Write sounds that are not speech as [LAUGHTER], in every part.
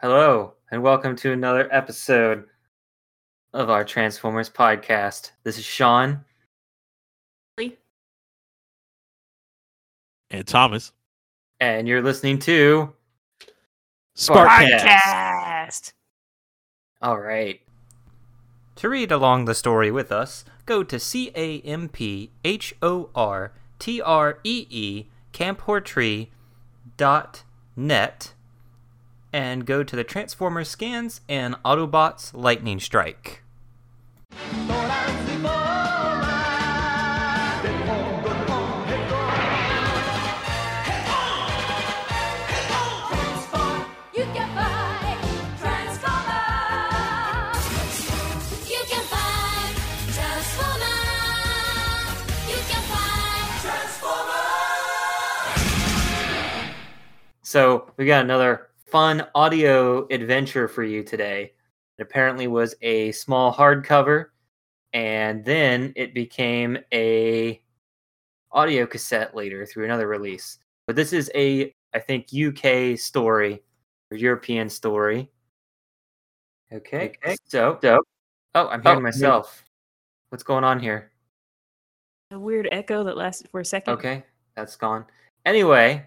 Hello, and welcome to another episode of our Transformers podcast. This is Sean. and Thomas. And you're listening to Sparkcast. Podcast. All right. To read along the story with us, go to C A M P H O R T R E E camphortree dot net and go to the Transformers scans and Autobots Lightning Strike. So we got another fun audio adventure for you today. It apparently was a small hardcover, and then it became a audio cassette later through another release. But this is a, I think, UK story or European story. Okay. okay. So, so oh, I'm hearing Oh, myself. What's going on here? A weird echo that lasted for a second. Okay, that's gone. Anyway,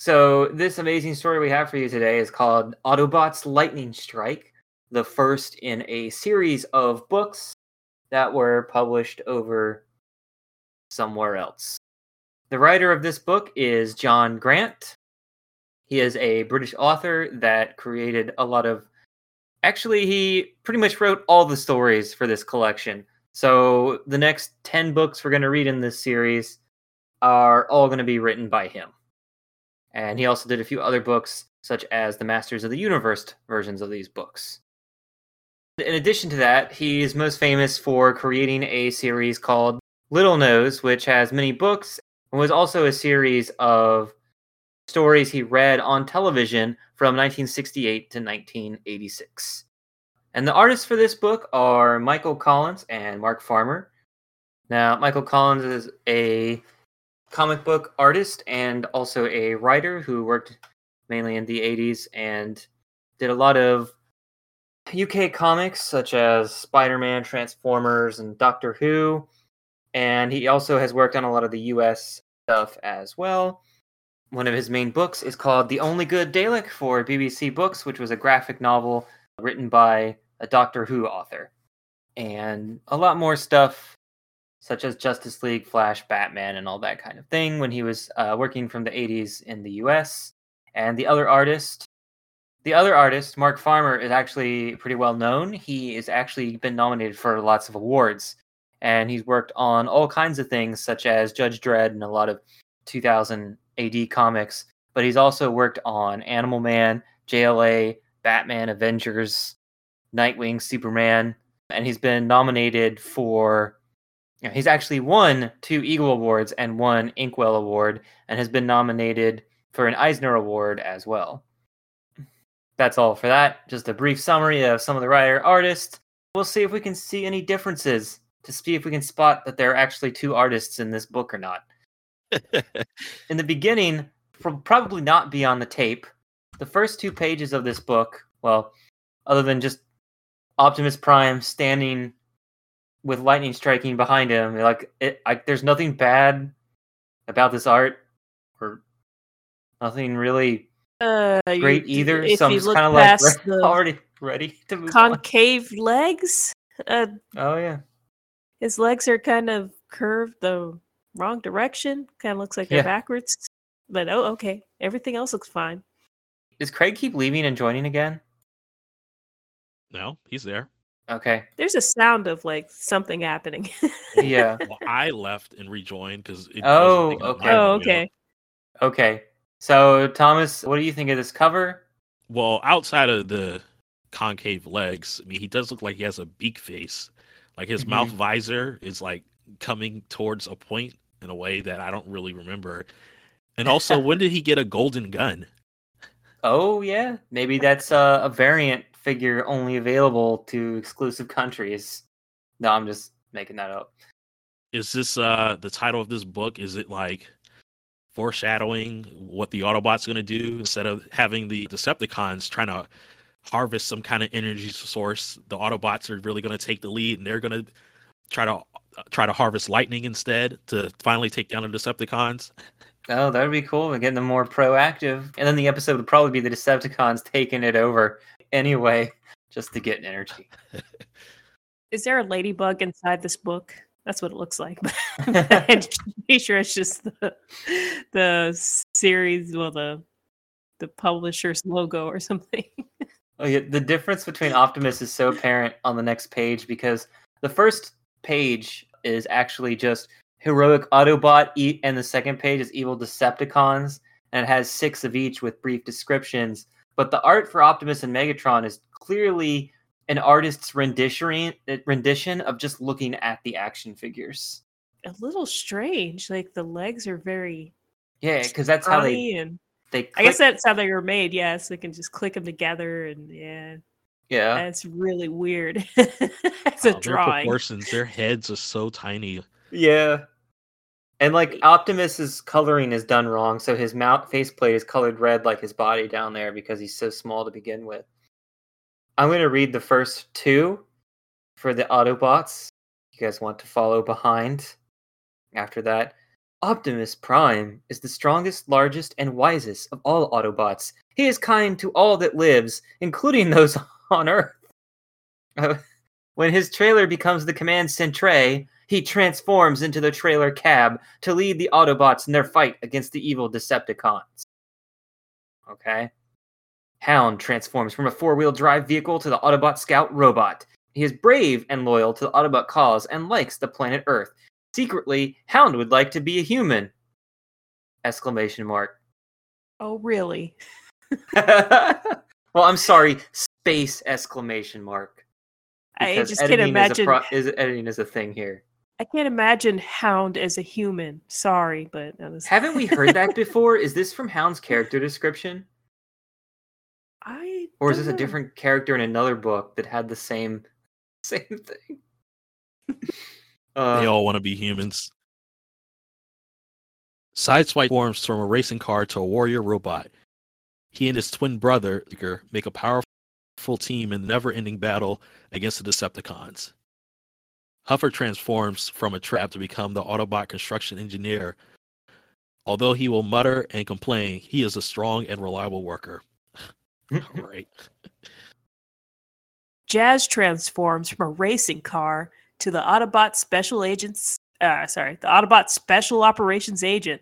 so this amazing story we have for you today is called Autobots Lightning Strike, the first in a series of books that were published over somewhere else. The writer of this book is John Grant. He is a British author that created a lot of. Actually, he pretty much wrote all the stories for this collection. So the next 10 books we're going to read in this series are all going to be written by him. And he also did a few other books, such as the Masters of the Universe versions of these books. In addition to that, he's most famous for creating a series called Littlenose, which has many books and was also a series of stories he read on television from 1968 to 1986. And the artists for this book are Michael Collins and Mark Farmer. Now, Michael Collins is a comic book artist and also a writer who worked mainly in the 80s and did a lot of UK comics such as Spider Man, Transformers, and Doctor Who. And he also has worked on a lot of the US stuff as well. One of his main books is called The Only Good Dalek for BBC Books, which was a graphic novel written by a Doctor Who author. And a lot more stuff such as Justice League, Flash, Batman, and all that kind of thing when he was uh, working from the 80s in the US. And the other artist, the other artist, Mark Farmer, is actually pretty well known. He has actually been nominated for lots of awards, and he's worked on all kinds of things such as Judge Dredd and a lot of 2000 AD comics. But he's also worked on Animal Man, JLA, Batman, Avengers, Nightwing, Superman, and he's been nominated for know, he's actually won two Eagle Awards and one Inkwell Award, and has been nominated for an Eisner Award as well. That's all for that. Just a brief summary of some of the writer artists. We'll see if we can see any differences to see if we can spot that there are actually two artists in this book or not. [LAUGHS] in the beginning, pro- probably not be on the tape. The first two pages of this book, well, other than just Optimus Prime standing with lightning striking behind him. Like it, like there's nothing bad about this art, or nothing really Uh, you- great either. If So I'm you just look kind of like re- [LAUGHS] already ready to move on. concave legs, uh, Oh yeah, his legs are kind of curved the wrong direction. Kind of looks like they're Yeah. backwards. But oh, okay. Everything else looks fine. does Craig keep leaving and joining again? No, he's there. Okay, There's a sound of like something happening. yeah, Well, I left and rejoined because. Oh, okay. oh, okay. okay. So Thomas, what do you think of this cover? Well, outside of the concave legs, I mean, he does look like he has a beak face. Like his Mhm. mouth visor is like coming towards a point in a way that I don't really remember. And [LAUGHS] also, when did he get a golden gun? Oh yeah, maybe that's uh, a variant figure only available to exclusive [LAUGHS] countries. No, I'm just making that up. Is this uh the title of this book? Is it like foreshadowing what the Autobots going to do instead of having the Decepticons trying to harvest some kind of energy source. The Autobots are really going to take the lead, and they're going to try to uh, try to harvest lightning instead to finally take down the Decepticons. Oh, that would be cool. We're getting them more proactive. And then the episode would probably be the Decepticons taking it over anyway, just to get energy. [LAUGHS] Is there a ladybug inside this book? That's what it looks like. [LAUGHS] [LAUGHS] I'm pretty sure it's just the the series, well, the the publisher's logo or something. Oh, yeah, the difference between Optimus is so apparent on the next page because the first page is actually just heroic Autobot, e- and the second page is evil Decepticons, and it has six of each with brief descriptions. But the art for Optimus and Megatron is clearly an artist's rendition rendition of just looking at the action figures. a little strange. Like the legs are very Yeah, because that's how they scrawny and they. I guess that's how they were made. Yes, they can just click them together, and yeah, yeah. that's really weird. [LAUGHS] It's a Wow, their proportions, their heads are so tiny. Yeah. And like Optimus's coloring is done wrong, so his mouth faceplate is colored red like his body down there because he's so small to begin with. I'm going to read the first two for the Autobots. You guys want to follow behind? After that, Optimus Prime is the strongest, largest, and wisest of all Autobots. He is kind to all that lives, including [LAUGHS] those on Earth. [LAUGHS] When his trailer becomes the command centre, he transforms into the trailer cab to lead the Autobots in their fight against the evil Decepticons. Okay. Hound transforms from a four wheel drive vehicle to the Autobot Scout robot. He is brave and loyal to the Autobot cause and likes the planet Earth. Secretly, Hound would like to be a human! Exclamation mark. Oh, really? [LAUGHS] well, I'm sorry, space exclamation mark. I just can't editing is imagine. pro- is editing is a thing here. I can't imagine Hound as a human. Sorry, but that was, Haven't we heard that before? Is this from Hound's [LAUGHS] character description? I Or is don't this a different character in another book that had the same [LAUGHS] same thing? Uh, [LAUGHS] They all want to be humans. Sideswipe forms from a racing car to a warrior robot. He and his twin brother make a powerful team in the never-ending battle against the Decepticons. Huffer transforms from a trap to become the Autobot construction engineer. Although he will mutter and complain, he is a strong and reliable worker. [LAUGHS] right. Jazz transforms from a racing car to the Autobot Special Agents. Uh, sorry, the Autobot Special Operations Agent.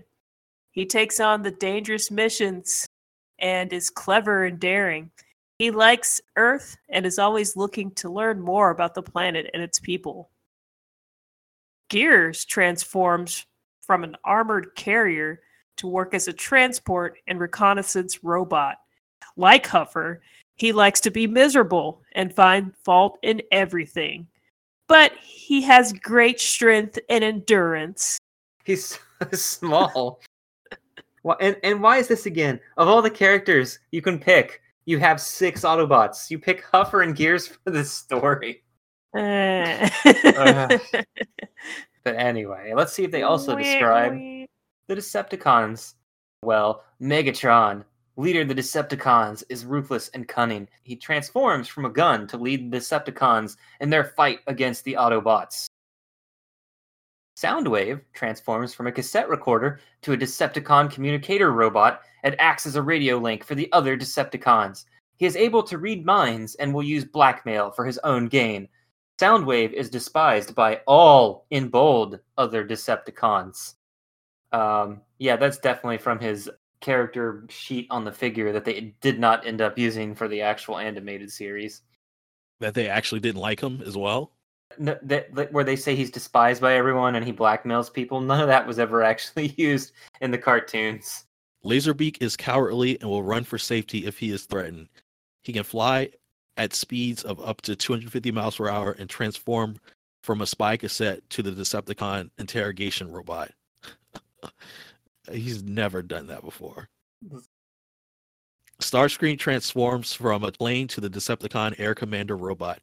He takes on the dangerous missions and is clever and daring. He likes Earth and is always looking to learn more about the planet and its people. Gears transforms from an armored carrier to work as a transport and reconnaissance robot. Like Huffer, he likes to be miserable and find fault in everything. But he has great strength and endurance. He's [LAUGHS] so small. Why, and, and why is this again? Of all the characters you can pick, you have six Autobots. You pick Huffer and Gears for this story. Uh, [LAUGHS] [LAUGHS] But anyway, let's see if they also describe the Decepticons. Well, Megatron, leader of the Decepticons, is ruthless and cunning. He transforms from a gun to lead the Decepticons in their fight against the Autobots. Soundwave transforms from a cassette recorder to a Decepticon communicator robot and acts as a radio link for the other Decepticons. He is able to read minds and will use blackmail for his own gain. Soundwave is despised by all in bold other Decepticons. Um, yeah, that's definitely from his character sheet on the figure that they did not end up using for the actual animated series. That they actually didn't like him as well. No, that, that where they say he's despised by everyone and he blackmails people. [LAUGHS] None of that was ever actually [LAUGHS] used in the cartoons. Laserbeak is cowardly and will run for safety if he is threatened. He can fly at speeds of up to 250 miles per hour and transform from a spy cassette to the Decepticon interrogation robot. [LAUGHS] He's never done that before. Mm. Starscream transforms from a plane to the Decepticon Air Commander robot.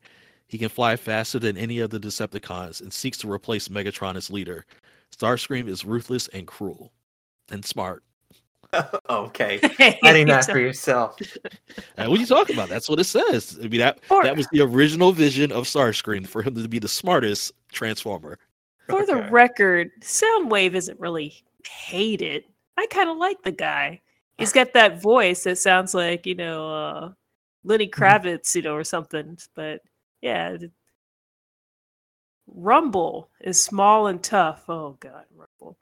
He can fly faster than any of the Decepticons and seeks to replace Megatron as leader. Starscream is ruthless and cruel and smart. [LAUGHS] okay. [LAUGHS] Hey, Adding that for yourself. What are you talking about? That's what it says. I mean, that For- that was the original vision of Starscream for him to be the smartest Transformer. For the record, Soundwave isn't really hated. I kind of like the guy. He's got that voice that sounds like, you know, uh, Lenny Kravitz, you know, or something. But yeah, Rumble is small and tough. Oh, God, Rumble.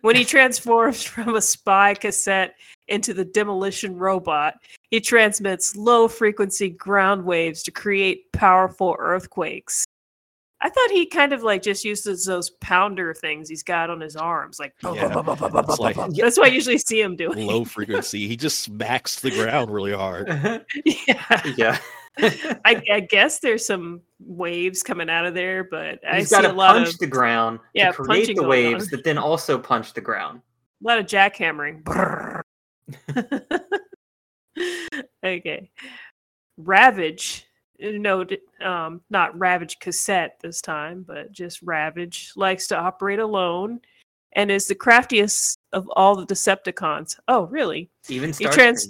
When he transforms [LAUGHS] from a spy cassette into the demolition robot, he transmits low frequency ground waves to create powerful earthquakes. I thought he kind of like just uses those pounder things he's got on his arms, like Yeah, it's like that's what I usually see him doing. low frequency. He just smacks the ground really hard. [LAUGHS] [LAUGHS] yeah, yeah. [LAUGHS] I, I guess there's some waves coming out of there, but I He's see got to punch of the ground Yeah, to create the waves on. that then also punch the ground. a lot of jackhammering. [LAUGHS] Okay, Ravage. No, um, not Ravage cassette this time, but just Ravage likes to operate alone and is the craftiest of all the Decepticons. Oh, really? Even He Starscream. trans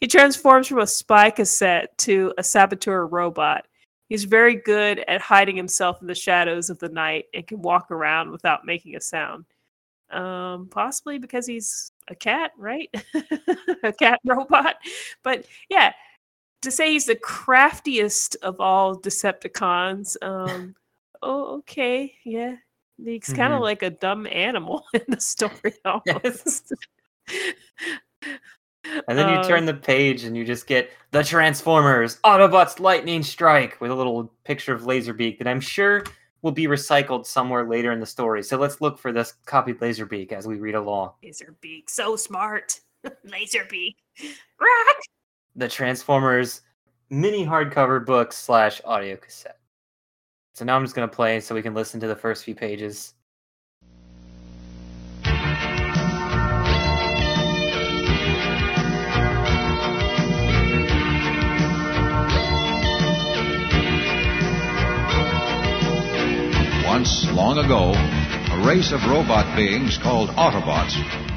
he transforms from a spy cassette to a saboteur robot. He's very good at hiding himself in the shadows of the night and can walk around without making a sound. Um, possibly because he's a cat, right? [LAUGHS] a cat robot. But yeah, to say he's the craftiest of all Decepticons, um, [LAUGHS] oh, okay, yeah. He's kind of like a dumb animal [LAUGHS] in the story almost. And then you Uh, turn the page and you just get the Transformers Autobots Lightning Strike with a little picture of Laserbeak that I'm sure will be recycled somewhere later in the story. So let's look for this copied Laserbeak as we read along. Laserbeak, so smart. [LAUGHS] Laserbeak. Rock. The Transformers mini hardcover book slash audio cassette. So now I'm just going to play so we can listen to the first few pages. Once, long ago, a race of robot beings called Autobots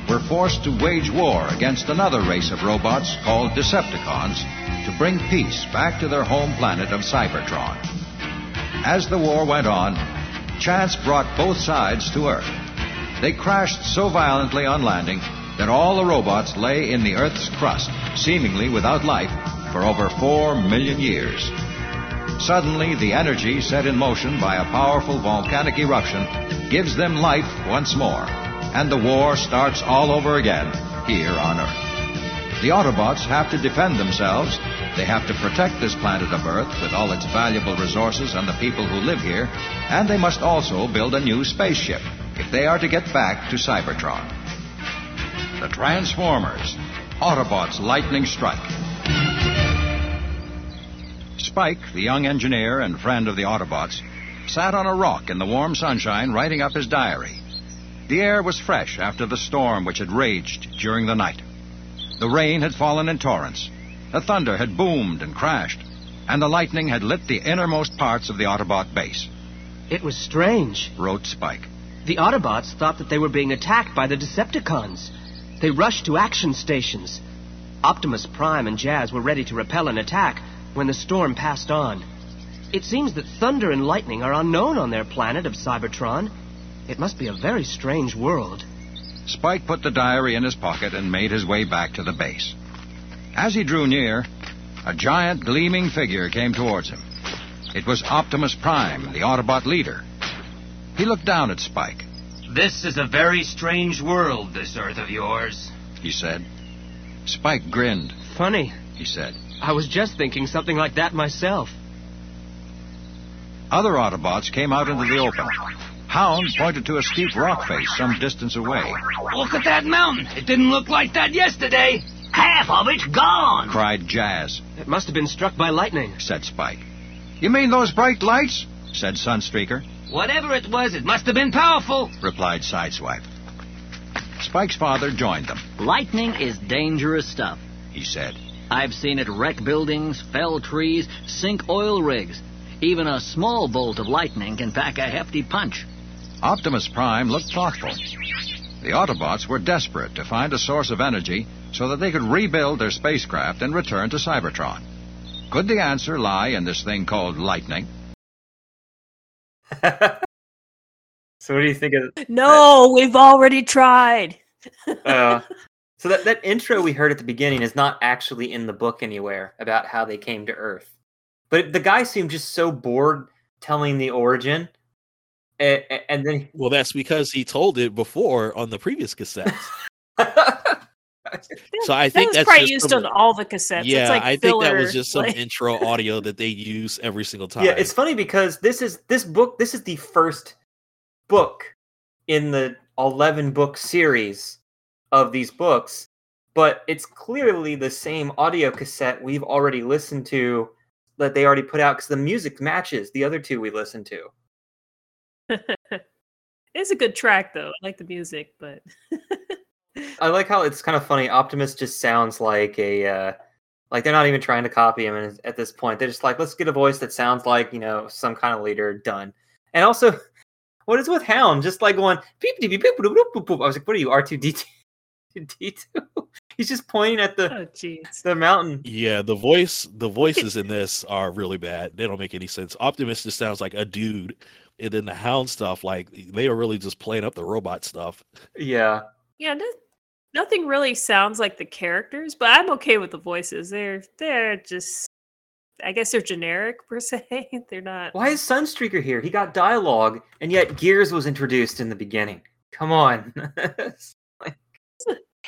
were forced to wage war against another race of robots called Decepticons to bring peace back to their home planet of Cybertron. As the war went on, chance brought both sides to Earth. They crashed so violently on landing that all the robots lay in the Earth's crust, seemingly without life, for over four million years. Suddenly, the energy set in motion by a powerful volcanic eruption gives them life once more, and the war starts all over again here on Earth. The Autobots have to defend themselves. They have to protect this planet of Earth with all its valuable resources and the people who live here, and they must also build a new spaceship if they are to get back to Cybertron. The Transformers, Autobots Lightning Strike. Spike, the young engineer and friend of the Autobots, sat on a rock in the warm sunshine writing up his diary. The air was fresh after the storm which had raged during the night. The rain had fallen in torrents. The thunder had boomed and crashed, and the lightning had lit the innermost parts of the Autobot base, It was strange. wrote Spike. The Autobots thought that they were being attacked by the Decepticons. They rushed to action stations. Optimus Prime and Jazz were ready to repel an attack when the storm passed on. It seems that thunder and lightning are unknown on their planet of Cybertron. It must be a very strange world. Spike put the diary in his pocket and made his way back to the base. As he drew near, a giant gleaming figure came towards him. It was Optimus Prime, the Autobot leader. He looked down at Spike. This is a very strange world, this Earth of yours. he said. Spike grinned. Funny. He said. I was just thinking something like that myself. Other Autobots came out into the open. Hound pointed to a steep rock face some distance away. Look at that mountain. It didn't look like that yesterday. Half of it's gone. Cried Jazz, It must have been struck by lightning. said Spike. You mean those bright lights? said Sunstreaker, Whatever it was, it must have been powerful. replied Sideswipe. Spike's father joined them. Lightning is dangerous stuff. He said. I've seen it wreck buildings, fell trees, sink oil rigs. Even a small bolt of lightning can pack a hefty punch. Optimus Prime looked thoughtful. The Autobots were desperate to find a source of energy so that they could rebuild their spacecraft and return to Cybertron. Could the answer lie in this thing called lightning? [LAUGHS] so what do you think of No, we've already tried. uh, so that, that intro we heard at the beginning is not actually in the book anywhere about how they came to Earth. But the guy seemed just so bored telling the origin. And, and then Well, that's because he told it before on the previous cassettes. [LAUGHS] So I that think was that's probably used some- on all the cassettes. yeah, it's like I think that was just some like- [LAUGHS] intro audio that they use every single time. yeah, it's funny because this is this book. This is the first book in the eleven book series of these books, but it's clearly the same audio cassette we've already listened to that they already put out because the music matches the other two we listened to. [LAUGHS] it's a good track though. I like the music, but [LAUGHS] I like how it's kind of funny. Optimus just sounds like a uh, like they're not even trying to copy him and at this point. They're just like, let's get a voice that sounds like you know some kind of leader. Done. And also, [LAUGHS] what is with Hound? Just like going beep beep beep boop, boop, boop. I was like, what are you R two D two [LAUGHS] D two? He's just pointing at the oh the mountain. Yeah, the voice, the voices in this are really bad. They don't make any sense. Optimus just sounds like a dude, and then the Hound stuff, like they are really just playing up the robot stuff. Yeah. Yeah, no, nothing really sounds like the characters, but I'm okay with the voices. They're they're just I guess they're generic per [LAUGHS] se. they're not Why is Sunstreaker here? He got dialogue, and yet Gears was introduced in the beginning. Come on. [LAUGHS]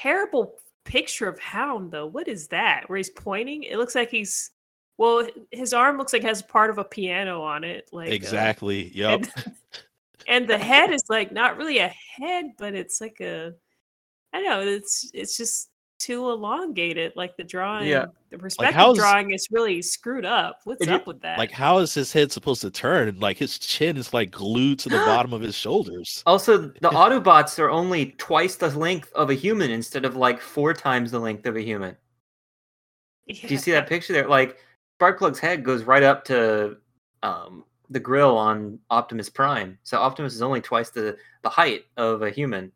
terrible picture of Hound though. What is that? Where he's pointing? It looks like he's well, his arm looks like it has part of a piano on it. Like uh, exactly. Yep. and, [LAUGHS] and the head is like not really a head, but it's like a I don't know, it's it's just too elongated. Like the drawing, yeah. the perspective how's- drawing is really screwed up. What's If you- up with that? Like, how is his head supposed to turn? Like, his chin is like glued to the [GASPS] bottom of his shoulders. Also, the [LAUGHS] Autobots are only twice the length of a human instead of like four times the length of a human. Do you see that picture there? Like Sparkplug's head goes right up to um, the grill on Optimus Prime. So Optimus is only twice the the height of a human.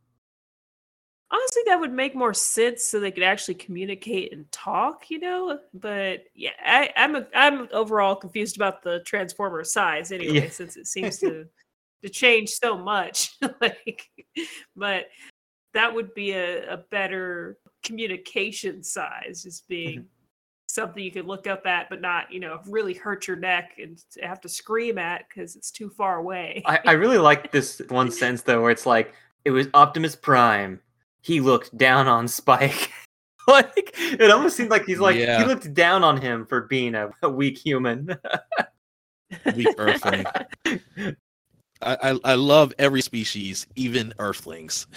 Honestly, that would make more sense so they could actually communicate and talk, you know. But yeah, I, I'm a, I'm overall confused about the transformer size anyway, Yeah. since it seems [LAUGHS] to to change so much. [LAUGHS] like, but that would be a, a better communication size, just mm-hmm. being something you could look up at, but not you know really hurt your neck and have to scream at because it's too far away. I, I really like this [LAUGHS] one sense though, where it's like it was Optimus Prime. He looked down on Spike. [LAUGHS] like it almost seemed like he's like Yeah. he looked down on him for being a, a weak human. [LAUGHS] Weak Earthling. [LAUGHS] I, I I love every species, even Earthlings.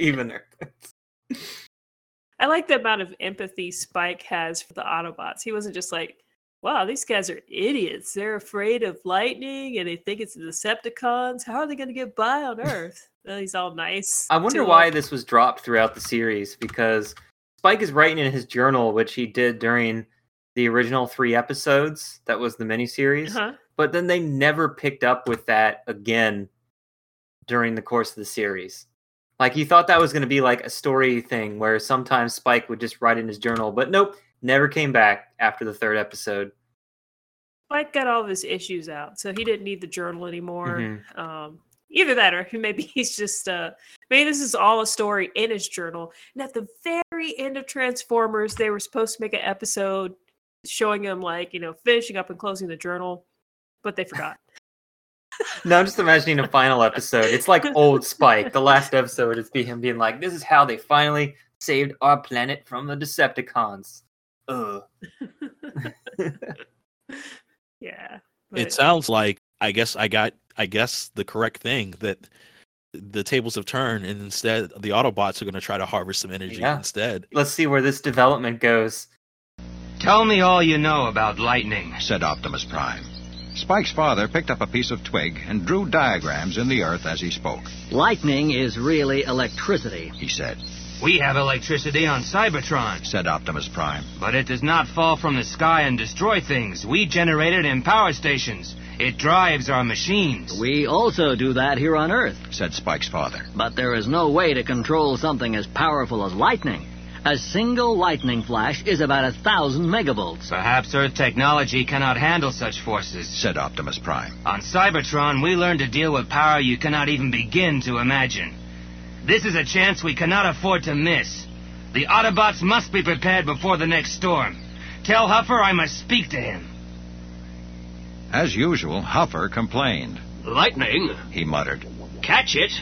Even earthlings. I like the amount of empathy Spike has for the Autobots. He wasn't just like, wow, these guys are idiots. They're afraid of lightning and they think it's the Decepticons. How are they going to get by on [LAUGHS] Earth? Well, he's all nice. I wonder why them. this was dropped throughout the series because Spike is writing in his journal, which he did during the original three episodes. That was the miniseries. Uh-huh. But then they never picked up with that again during the course of the series. Like he thought that was going to be like a story thing where sometimes Spike would just write in his journal, but nope, never came back after the third episode. Spike got all of his issues out, so he didn't need the journal anymore. Mhm. Um, either that, or [LAUGHS] maybe he's just uh, maybe this is all a story in his journal. And at the very end of Transformers, they were supposed to make an episode showing him like you know finishing up and closing the journal, but they forgot. [LAUGHS] No, I'm just imagining a final episode. It's like old Spike. The last episode is be him being like, "This is how they finally saved our planet from the Decepticons." Uh. Ugh. [LAUGHS] yeah, It sounds like I guess I got I guess the correct thing that the tables have turned and instead the Autobots are going to try to harvest some energy Yeah. instead. Let's see where this development goes. Tell me all you know about lightning. said Optimus Prime. Spike's father picked up a piece of twig and drew diagrams in the earth as he spoke. Lightning is really electricity. He said, We have electricity on Cybertron, said Optimus Prime. but it does not fall from the sky and destroy things. We generate it in power stations. It drives our machines. We also do that here on Earth. said Spike's father. But there is no way to control something as powerful as lightning. A single lightning flash is about a thousand megavolts. Perhaps Earth technology cannot handle such forces. said Optimus Prime. On Cybertron, we learn to deal with power you cannot even begin to imagine. This is a chance we cannot afford to miss. The Autobots must be prepared before the next storm. Tell Huffer I must speak to him. As usual, Huffer complained. Lightning? He muttered. Catch it?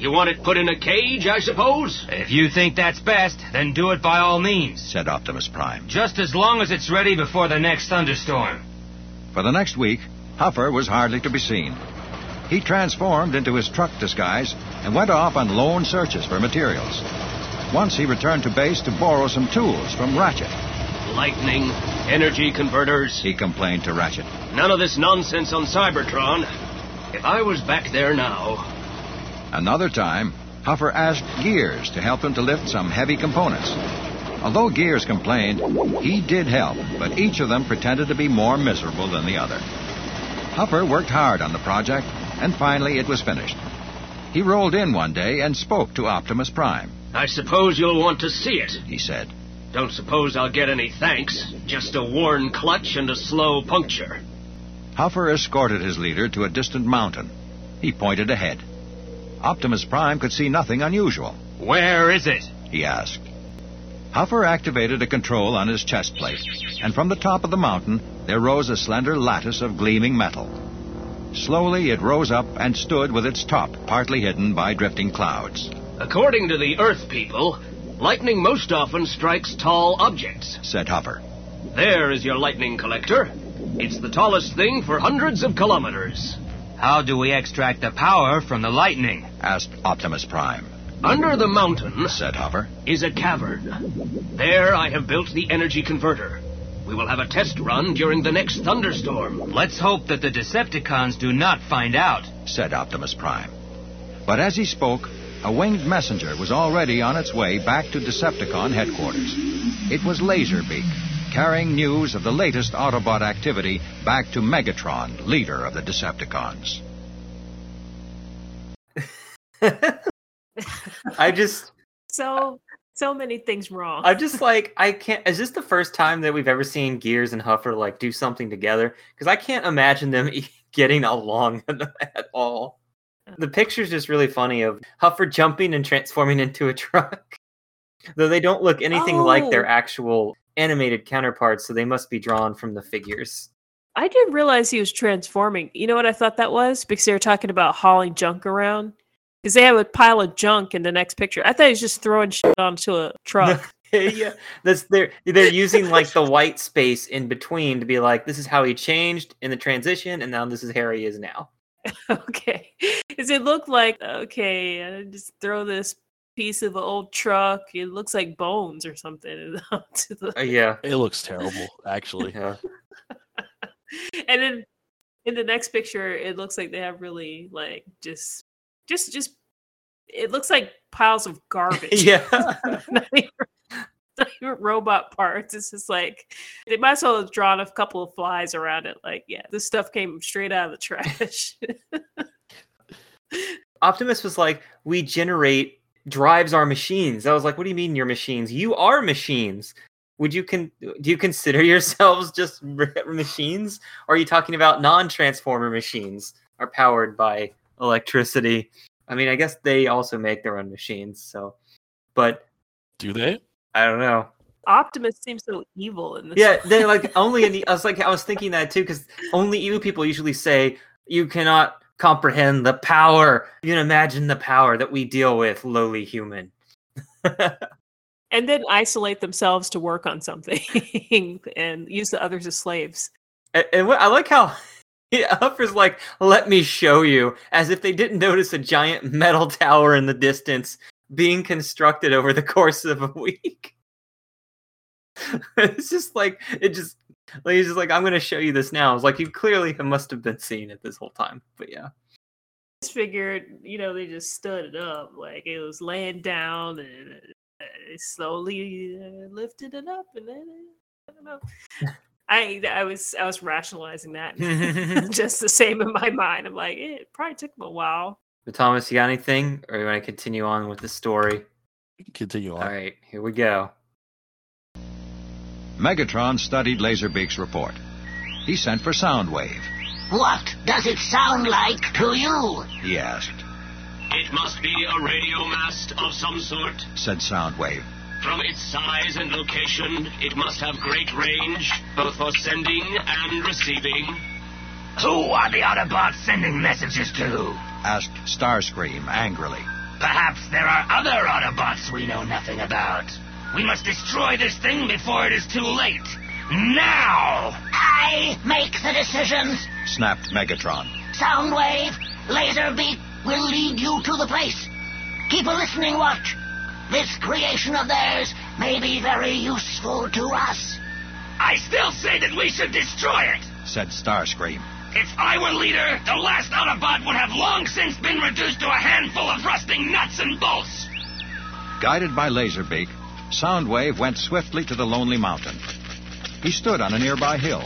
You want it put in a cage, I suppose? If you think that's best, then do it by all means. said Optimus Prime. Just as long as it's ready before the next thunderstorm. For the next week, Huffer was hardly to be seen. He transformed into his truck disguise and went off on lone searches for materials. Once he returned to base to borrow some tools from Ratchet. Lightning, energy converters, He complained to Ratchet. none of this nonsense on Cybertron. If I was back there now, Another time, Huffer asked Gears to help him to lift some heavy components. Although Gears complained, he did help, but each of them pretended to be more miserable than the other. Huffer worked hard on the project, and finally it was finished. He rolled in one day and spoke to Optimus Prime. I suppose you'll want to see it. He said, Don't suppose I'll get any thanks. Just a worn clutch and a slow puncture. Huffer escorted his leader to a distant mountain. He pointed ahead. Optimus Prime could see nothing unusual. Where is it? he asked. Huffer activated a control on his chest plate, and from the top of the mountain there rose a slender lattice of gleaming metal. Slowly it rose up and stood with its top partly hidden by drifting clouds, According to the Earth people, lightning most often strikes tall objects. said Huffer. There is your lightning collector. It's the tallest thing for hundreds of kilometers. How do we extract the power from the lightning? asked Optimus Prime. Under the mountain Said Huffer, is a cavern. There I have built the energy converter. We will have a test run during the next thunderstorm. Let's hope that the Decepticons do not find out. said Optimus Prime. But as he spoke, a winged messenger was already on its way back to Decepticon headquarters. It was Laserbeak, carrying news of the latest Autobot activity back to Megatron, leader of the Decepticons. [LAUGHS] I just, So so many things wrong. I'm just like, I can't. Is this the first time that we've ever seen Gears and Huffer like do something together? Because I can't imagine them [LAUGHS] getting along [LAUGHS] at all. The picture's just really funny of Huffer jumping and transforming into a [LAUGHS] truck. Though they don't look anything like their Oh. actual animated counterparts, so they must be drawn from the figures. I didn't realize he was transforming. You know what I thought that was? Because they were talking about hauling junk around. Because they have a pile of junk in the next picture. I thought he was just throwing shit onto a truck. [LAUGHS] yeah, that's they're they're using like the white space in between to be like, this is how he changed in the transition, and now this is how he is now. [LAUGHS] okay. does it look like, okay, uh, just throw this piece of an old truck. It looks like bones or something. [LAUGHS] onto the- Uh, yeah, It looks terrible, actually. yeah. and then in the next picture it looks like they have really like just just just it looks like piles of [LAUGHS] garbage yeah. [LAUGHS] not, even, not even robot parts it's just like they might as well have drawn a couple of flies around it like yeah this stuff came straight out of the trash [LAUGHS] Optimus was like, we generate drives our machines. I was like, what do you mean your machines? You are machines. Would you con- do you consider yourselves just machines? Or are you talking about non-transformer machines are powered by electricity? I mean, I guess they also make their own machines. So, but Do they? I don't know. optimus seems so evil in this Yeah, they like [LAUGHS] only. In the, I was like, I was thinking that too, because only evil people usually say you cannot comprehend the power. You can imagine the power that we deal with, lowly human. [LAUGHS] and then isolate themselves to work on something [LAUGHS] and use the others as slaves And, and what, I like how [LAUGHS] Huffer's like, "Let me show you," as if they didn't notice a giant metal tower in the distance being constructed over the [LAUGHS] course of a week. [LAUGHS] it's just like it just like he's just like, "I'm going to show you this now." It's like you clearly must have been seeing it this whole time, but yeah. just figured, you know, they just stood it up. Like it was laying down and I slowly uh, lifted it up, and then uh, I don't know. I I was I was rationalizing that [LAUGHS] [LAUGHS] just the same in my mind. I'm like, "Eh, it probably took him a while. But Thomas, you got anything, or you want to continue on with the story? Continue on. All right, here we go. Megatron studied Laserbeak's report. He sent for Soundwave. What does it sound like to you? He asked. It must be a radio mast of some sort. Said Soundwave. From its size and location, it must have great range, both for sending and receiving. Who are the Autobots sending messages to? Asked Starscream angrily. Perhaps there are other Autobots we know nothing about. We must destroy this thing before it is too late. Now! I make the decisions. Snapped Megatron. Soundwave, Laserbeak will lead you to the place. Keep a listening watch. This creation of theirs may be very useful to us. I still say that we should destroy it. Said Starscream. If I were leader, the last Autobot would have long since been reduced to a handful of rusting nuts and bolts. Guided by Laserbeak, Soundwave went swiftly to the lonely mountain. He stood on a nearby hill.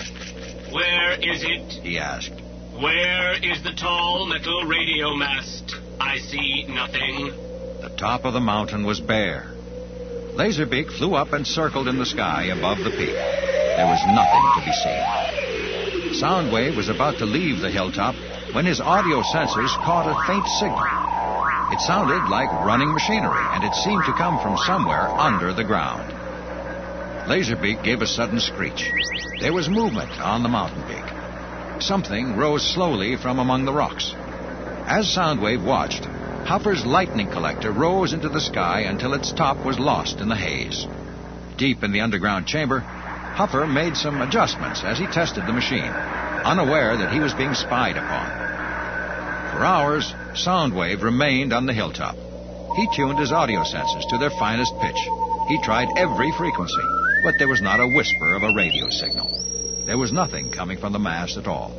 Where is it? He asked. Where is the tall metal radio mast? I see nothing. The top of the mountain was bare. Laserbeak flew up and circled in the sky above the peak. There was nothing to be seen. Soundwave was about to leave the hilltop when his audio sensors caught a faint signal. It sounded like running machinery, and it seemed to come from somewhere under the ground. Laserbeak gave a sudden screech. There was movement on the mountain peak. Something rose slowly from among the rocks. As Soundwave watched, Huffer's lightning collector rose into the sky until its top was lost in the haze. Deep in the underground chamber, Huffer made some adjustments as he tested the machine, unaware that he was being spied upon. For hours, Soundwave remained on the hilltop. He tuned his audio sensors to their finest pitch. He tried every frequency, but there was not a whisper of a radio signal. There was nothing coming from the mast at all.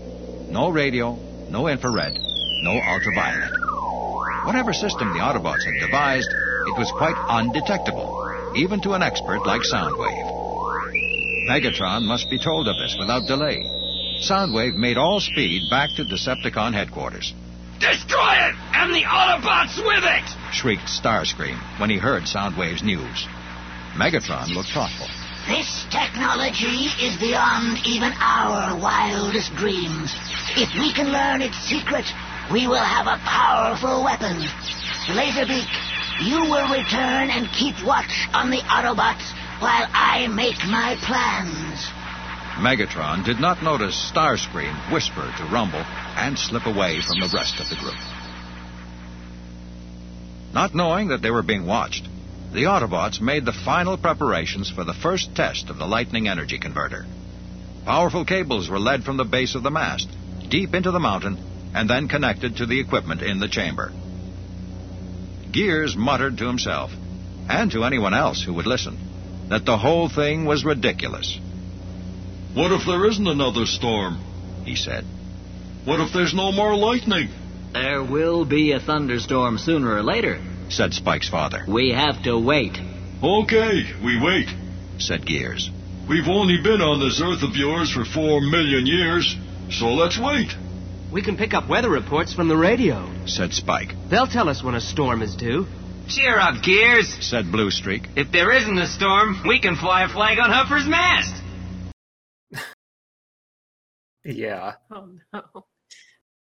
No radio, no infrared, no ultraviolet. Whatever system the Autobots had devised, it was quite undetectable, even to an expert like Soundwave. Megatron must be told of this without delay. Soundwave made all speed back to Decepticon headquarters. Destroy it, and the Autobots with it! Shrieked Starscream when he heard Soundwave's news. Megatron looked thoughtful. This technology is beyond even our wildest dreams. If we can learn its secret, we will have a powerful weapon. Laserbeak, you will return and keep watch on the Autobots while I make my plans. Megatron did not notice Starscream whisper to Rumble and slip away from the rest of the group. Not knowing that they were being watched, the Autobots made the final preparations for the first test of the Lightning Energy Converter. Powerful cables were led from the base of the mast, deep into the mountain, and then connected to the equipment in the chamber. Gears muttered to himself, and to anyone else who would listen, that the whole thing was ridiculous. What if there isn't another storm? He said. What if there's no more lightning? There will be a thunderstorm sooner or later, said Spike's father. We have to wait. Okay, we wait, said Gears. We've only been on this Earth of yours for four million years, so let's wait. We can pick up weather reports from the radio, said Spike. They'll tell us when a storm is due. Cheer up, Gears, said Bluestreak. If there isn't a storm, we can fly a flag on Huffer's mast. [LAUGHS] Yeah. Oh no.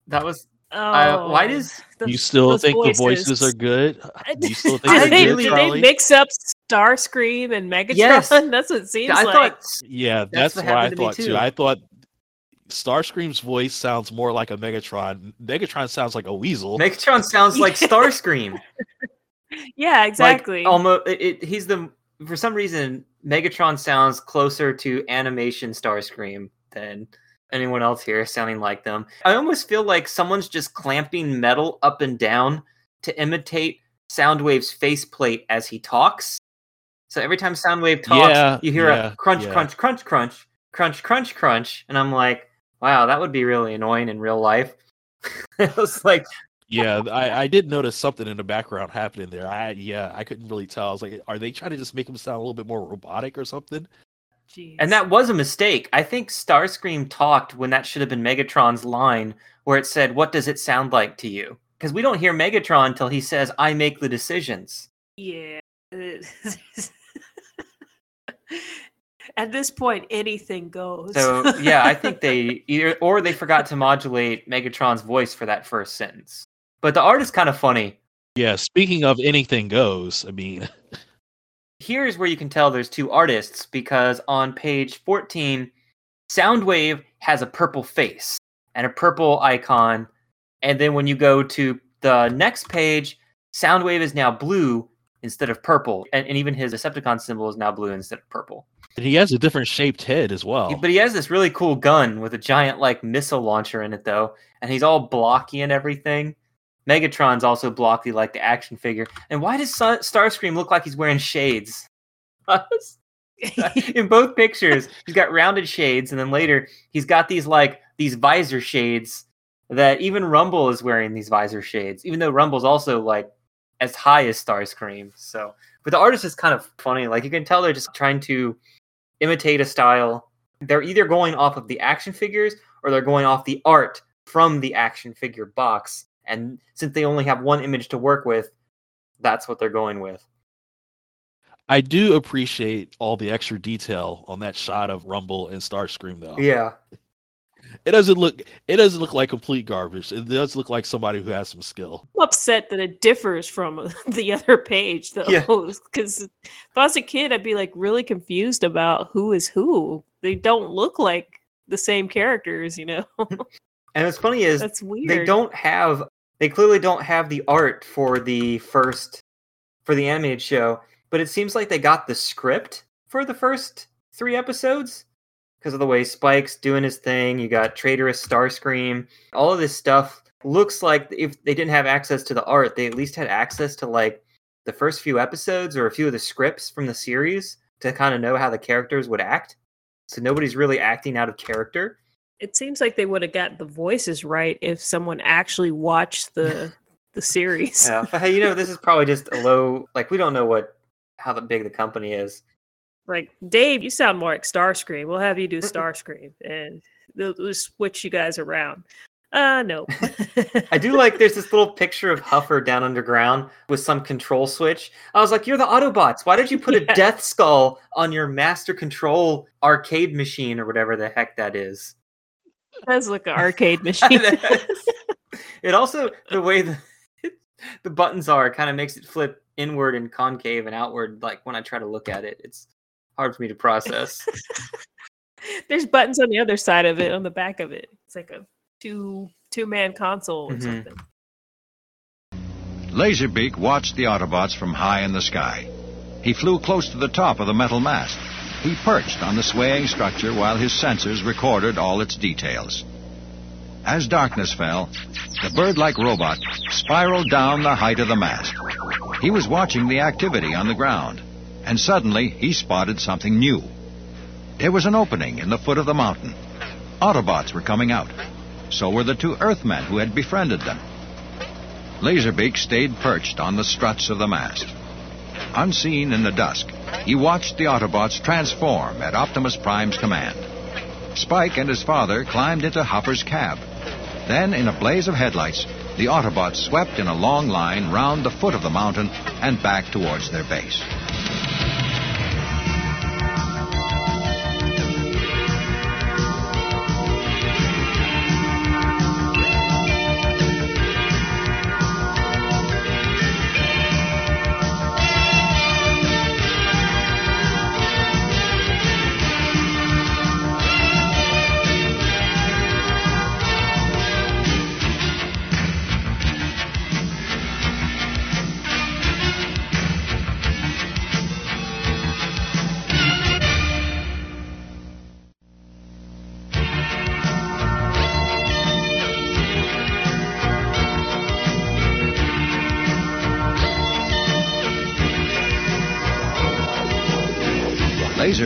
That was. Oh, uh, why does the- you still those think the voices are good? [LAUGHS] You still think did they're good, did Charlie? they mix up Starscream and Megatron? Yes. [LAUGHS] That's what it seems I like. thought Yeah, That's that's, what what I to thought too. too. I thought Starscream's voice sounds more like a Megatron. Megatron sounds like a weasel. Megatron sounds like [LAUGHS] Starscream. yeah, exactly. Like, almost, it, it- he's the for some reason Megatron sounds closer to animation Starscream than anyone else here, sounding like them. I almost feel like someone's just clamping metal up and down to imitate Soundwave's faceplate as he talks. So every time Soundwave talks, Yeah, you hear yeah, a crunch, yeah. crunch, crunch, crunch, crunch, crunch, crunch, and I'm like, wow, that would be really annoying in real life. [LAUGHS] it was like Yeah, I, I did notice something in the background happening there. I yeah, I couldn't really tell. I was like, are they trying to just make him sound a little bit more robotic or something? Jeez. And that was a mistake. I think Starscream talked when that should have been Megatron's line where it said, What does it sound like to you? Because we don't hear Megatron until he says, I make the decisions. Yeah. [LAUGHS] [LAUGHS] At this point, anything goes. So, yeah, I think they [LAUGHS] either, or they forgot to modulate Megatron's voice for that first sentence. But the art is kind of funny. Yeah, speaking of anything goes, I mean, [LAUGHS] Here's where you can tell there's two artists because on page 14, Soundwave has a purple face and a purple icon. And then when you go to the next page, Soundwave is now blue instead of purple. And, and even his Decepticon symbol is now blue instead of purple. And he has a different shaped head as well. But he has this really cool gun with a giant like missile launcher in it though, and he's all blocky and everything. Megatron's also blocky like the action figure. And why does Sa- Starscream look like he's wearing shades? [LAUGHS] [LAUGHS] in both pictures, he's got rounded shades, and then later he's got these like these visor shades that even Rumble is wearing these visor shades, even though Rumble's also like as high as Starscream. So, but the artist is kind of funny. Like you can tell they're just trying to imitate a style. They're either going off of the action figures or they're going off the art from the action figure box. And since they only have one image to work with, that's what they're going with. I do appreciate all the extra detail on that shot of Rumble and Starscream though. Yeah. It doesn't look it doesn't look like complete garbage. It does look like somebody who has some skill. I'm upset that it differs from [LAUGHS] the other page though. Yeah. Because if I was a kid, I'd be like really confused about who is who. They don't look like the same characters, you know? Hmm. [LAUGHS] And what's funny is That's weird. they don't have they clearly don't have the art for the first for the animated show, but it seems like they got the script for the first three episodes because of the way Spike's doing his thing. You got Traitorous Starscream. All of this stuff looks like if they didn't have access to the art, they at least had access to like the first few episodes or a few of the scripts from the series to kind of know how the characters would act. So nobody's really acting out of character. It seems like they would have got the voices right if someone actually watched the the [LAUGHS] series. Yeah, but hey, you know, this is probably just a low. Like, we don't know what how big the company is. Like, Dave, you sound more like Starscream. We'll have you do Starscream and they'll, they'll switch you guys around. Uh, no. [LAUGHS] I do like. There's this little picture of Huffer down underground with some control switch. I was like, "You're the Autobots. Why did you [LAUGHS] put a Death Skull on your Master Control arcade machine or whatever the heck that is?" That's like an arcade machine. [LAUGHS] it also the way the the buttons are kind of makes it flip inward and concave and outward. Like when I try to look at it, it's hard for me to process. [LAUGHS] There's buttons on the other side of it, on the back of it. It's like a two two man console or Mhm. something. Laserbeak watched the Autobots from high in the sky. He flew close to the top of the metal mast. He perched on the swaying structure while his sensors recorded all its details. As darkness fell, the bird-like robot spiraled down the height of the mast. He was watching the activity on the ground, and suddenly he spotted something new. There was an opening in the foot of the mountain. Autobots were coming out. So were the two Earthmen who had befriended them. Laserbeak stayed perched on the struts of the mast. Unseen in the dusk, he watched the Autobots transform at Optimus Prime's command. Spike and his father climbed into Huffer's cab. Then, in a blaze of headlights, the Autobots swept in a long line round the foot of the mountain and back towards their base.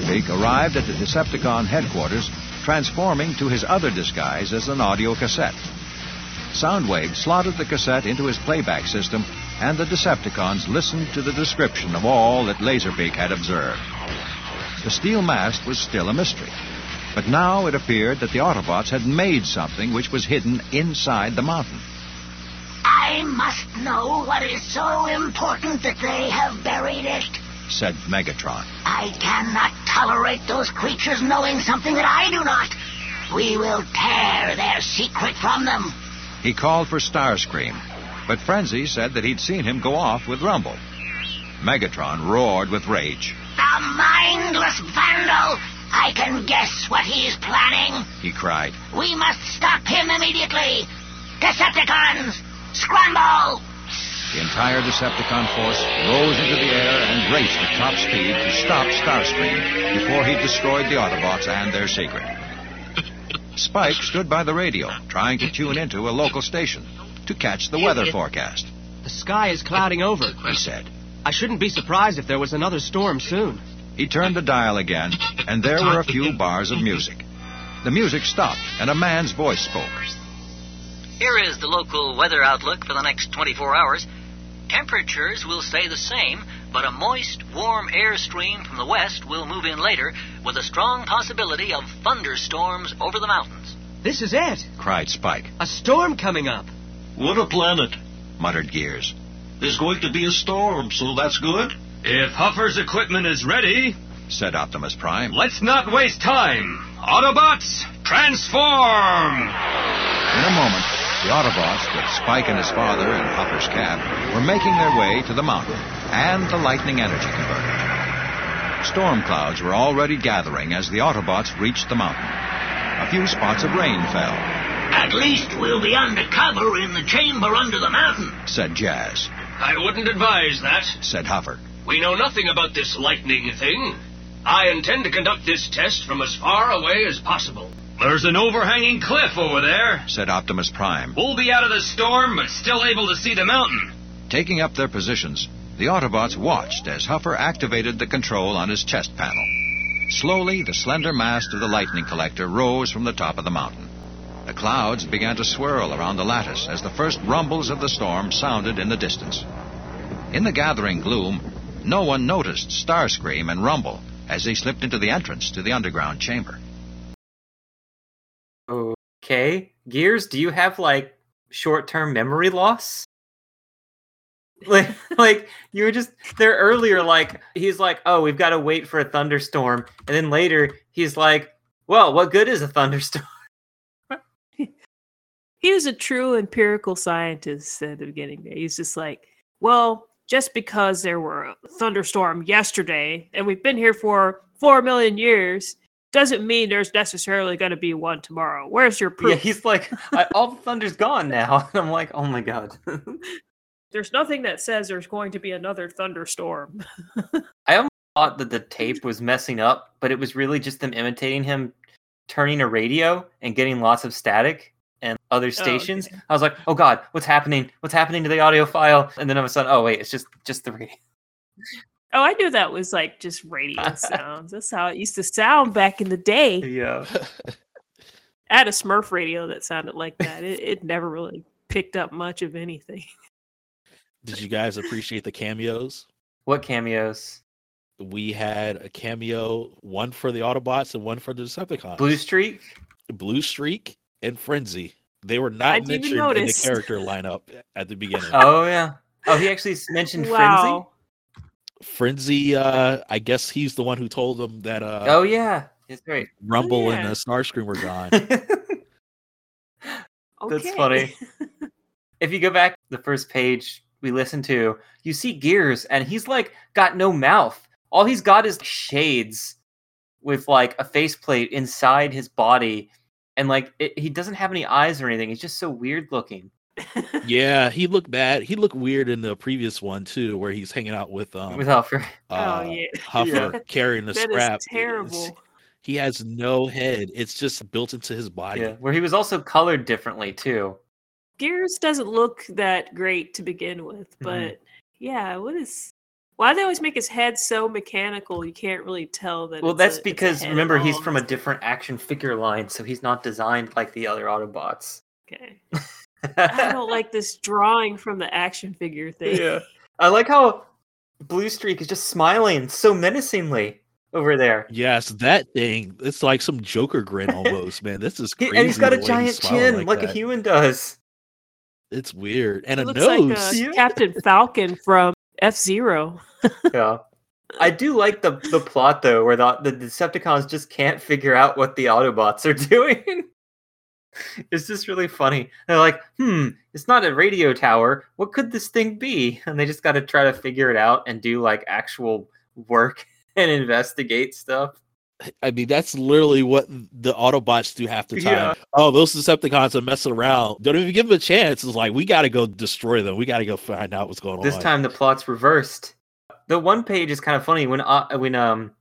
Laserbeak arrived at the Decepticon headquarters, transforming to his other disguise as an audio cassette. Soundwave slotted the cassette into his playback system, and the Decepticons listened to the description of all that Laserbeak had observed. The steel mast was still a mystery. But now it appeared that the Autobots had made something which was hidden inside the mountain. I must know what is so important that they have buried it. Said Megatron. I cannot tolerate those creatures knowing something that I do not. We will tear their secret from them. He called for Starscream, but Frenzy said that he'd seen him go off with Rumble. Megatron roared with rage. The mindless vandal! I can guess what he's planning. He cried. We must stop him immediately. Decepticons, scramble! The entire Decepticon force rose into the air and raced at top speed to stop Starscream before he destroyed the Autobots and their secret. Spike stood by the radio, trying to tune into a local station to catch the weather forecast. The sky is clouding over. He said. I shouldn't be surprised if there was another storm soon. He turned the dial again, and there were a few bars of music. The music stopped, and a man's voice spoke. Here is the local weather outlook for the next 24 hours. Temperatures will stay the same, but a moist, warm air stream from the west will move in later with a strong possibility of thunderstorms over the mountains. This is it. cried Spike. A storm coming up. What a planet. muttered Gears. There's going to be a storm, so that's good. If Huffer's equipment is ready, said Optimus Prime. let's not waste time. Autobots, transform! In a moment, the Autobots, with Spike and his father in Huffer's cab, were making their way to the mountain and the lightning energy converter. Storm clouds were already gathering as the Autobots reached the mountain. A few spots of rain fell, At least we'll be under cover in the chamber under the mountain. said Jazz. I wouldn't advise that. Said Hopper. We know nothing about this lightning thing. I intend to conduct this test from as far away as possible. There's an overhanging cliff over there. Said Optimus Prime. We'll be out of the storm, but still able to see the mountain. Taking up their positions, the Autobots watched as Huffer activated the control on his chest panel. Slowly, the slender mast of the lightning collector rose from the top of the mountain. The clouds began to swirl around the lattice as the first rumbles of the storm sounded in the distance. In the gathering gloom, no one noticed Starscream and Rumble as they slipped into the entrance to the underground chamber. Okay. Gears, do you have like short term memory loss? [LAUGHS] Like, like you were just there earlier, like he's like, oh, we've got to wait for a thunderstorm, and then later he's like, well, what good is a thunderstorm? [LAUGHS] He was a true empirical scientist at the beginning. There, he's just like, well, just because there were a thunderstorm yesterday and we've been here for four million years doesn't mean there's necessarily going to be one tomorrow. Where's your proof? Yeah, he's like, I, [LAUGHS] all the thunder's gone now. And [LAUGHS] I'm like, oh my god. [LAUGHS] There's nothing that says there's going to be another thunderstorm. I almost thought that the tape was messing up, but it was really just them imitating him turning a radio and getting lots of static and other oh, stations. I was like, oh god, what's happening? What's happening to the audio file? And then all of a sudden, oh wait, it's just just the radio. Oh, I knew that was like just radio [LAUGHS] sounds. That's how it used to sound back in the day. Yeah. I had a Smurf radio that sounded like that. It, it never really picked up much of anything. Did you guys appreciate the cameos? What cameos? We had a cameo, one for the Autobots and one for the Decepticons. Bluestreak, Blue Streak, and Frenzy. They were not didn't mentioned in the character lineup at the beginning. Oh yeah. Oh, he actually mentioned Wow. Frenzy, uh, I guess he's the one who told them that uh, Oh yeah, that's right. Rumble and yeah. uh, Starscream were gone. [LAUGHS] That's funny. [LAUGHS] if you go back the first page we listened to, you see Gears, and he's like got no mouth. All he's got is shades with like a faceplate inside his body, and like it, he doesn't have any eyes or anything. He's just so weird looking. Yeah, he looked bad. He looked weird in the previous one too, where he's hanging out with um With Huffer. [LAUGHS] uh, oh yeah. Huffer Yeah. carrying the That is scrap. It's- terrible. He has no head. It's just built into his body. Yeah, where he was also colored differently too. Gears doesn't look that great to begin with, but yeah, what is why do they always make his head so mechanical you can't really tell that Well, it's that's a- it's a because remember he's from a different action figure line, so he's not designed like the other Autobots. Okay. [LAUGHS] I don't [LAUGHS] like this drawing from the action figure thing. yeah. I like how Bluestreak is just smiling so menacingly over there. Yes, that thing. It's like some Joker grin almost, man. This is [LAUGHS] crazy. and he's got a giant chin like, a human does. It's weird. And It a looks nose. like uh, Captain Falcon from F Zero. [LAUGHS] yeah. I do like the the plot though, where the the Decepticons just can't figure out what the Autobots are doing. [LAUGHS] it's just really funny. They're like, "Hmm, it's not a radio tower. What could this thing be?" [LAUGHS] And they just got to try to figure it out and do like actual work [LAUGHS] and investigate stuff. I mean, that's literally what the Autobots do half the time. Yeah. Oh, those Decepticons are messing around. Don't even give them a chance. It's like we got to go destroy them. We got to go find out what's going This on. This time the plot's reversed. The one page is kind of funny when uh, when um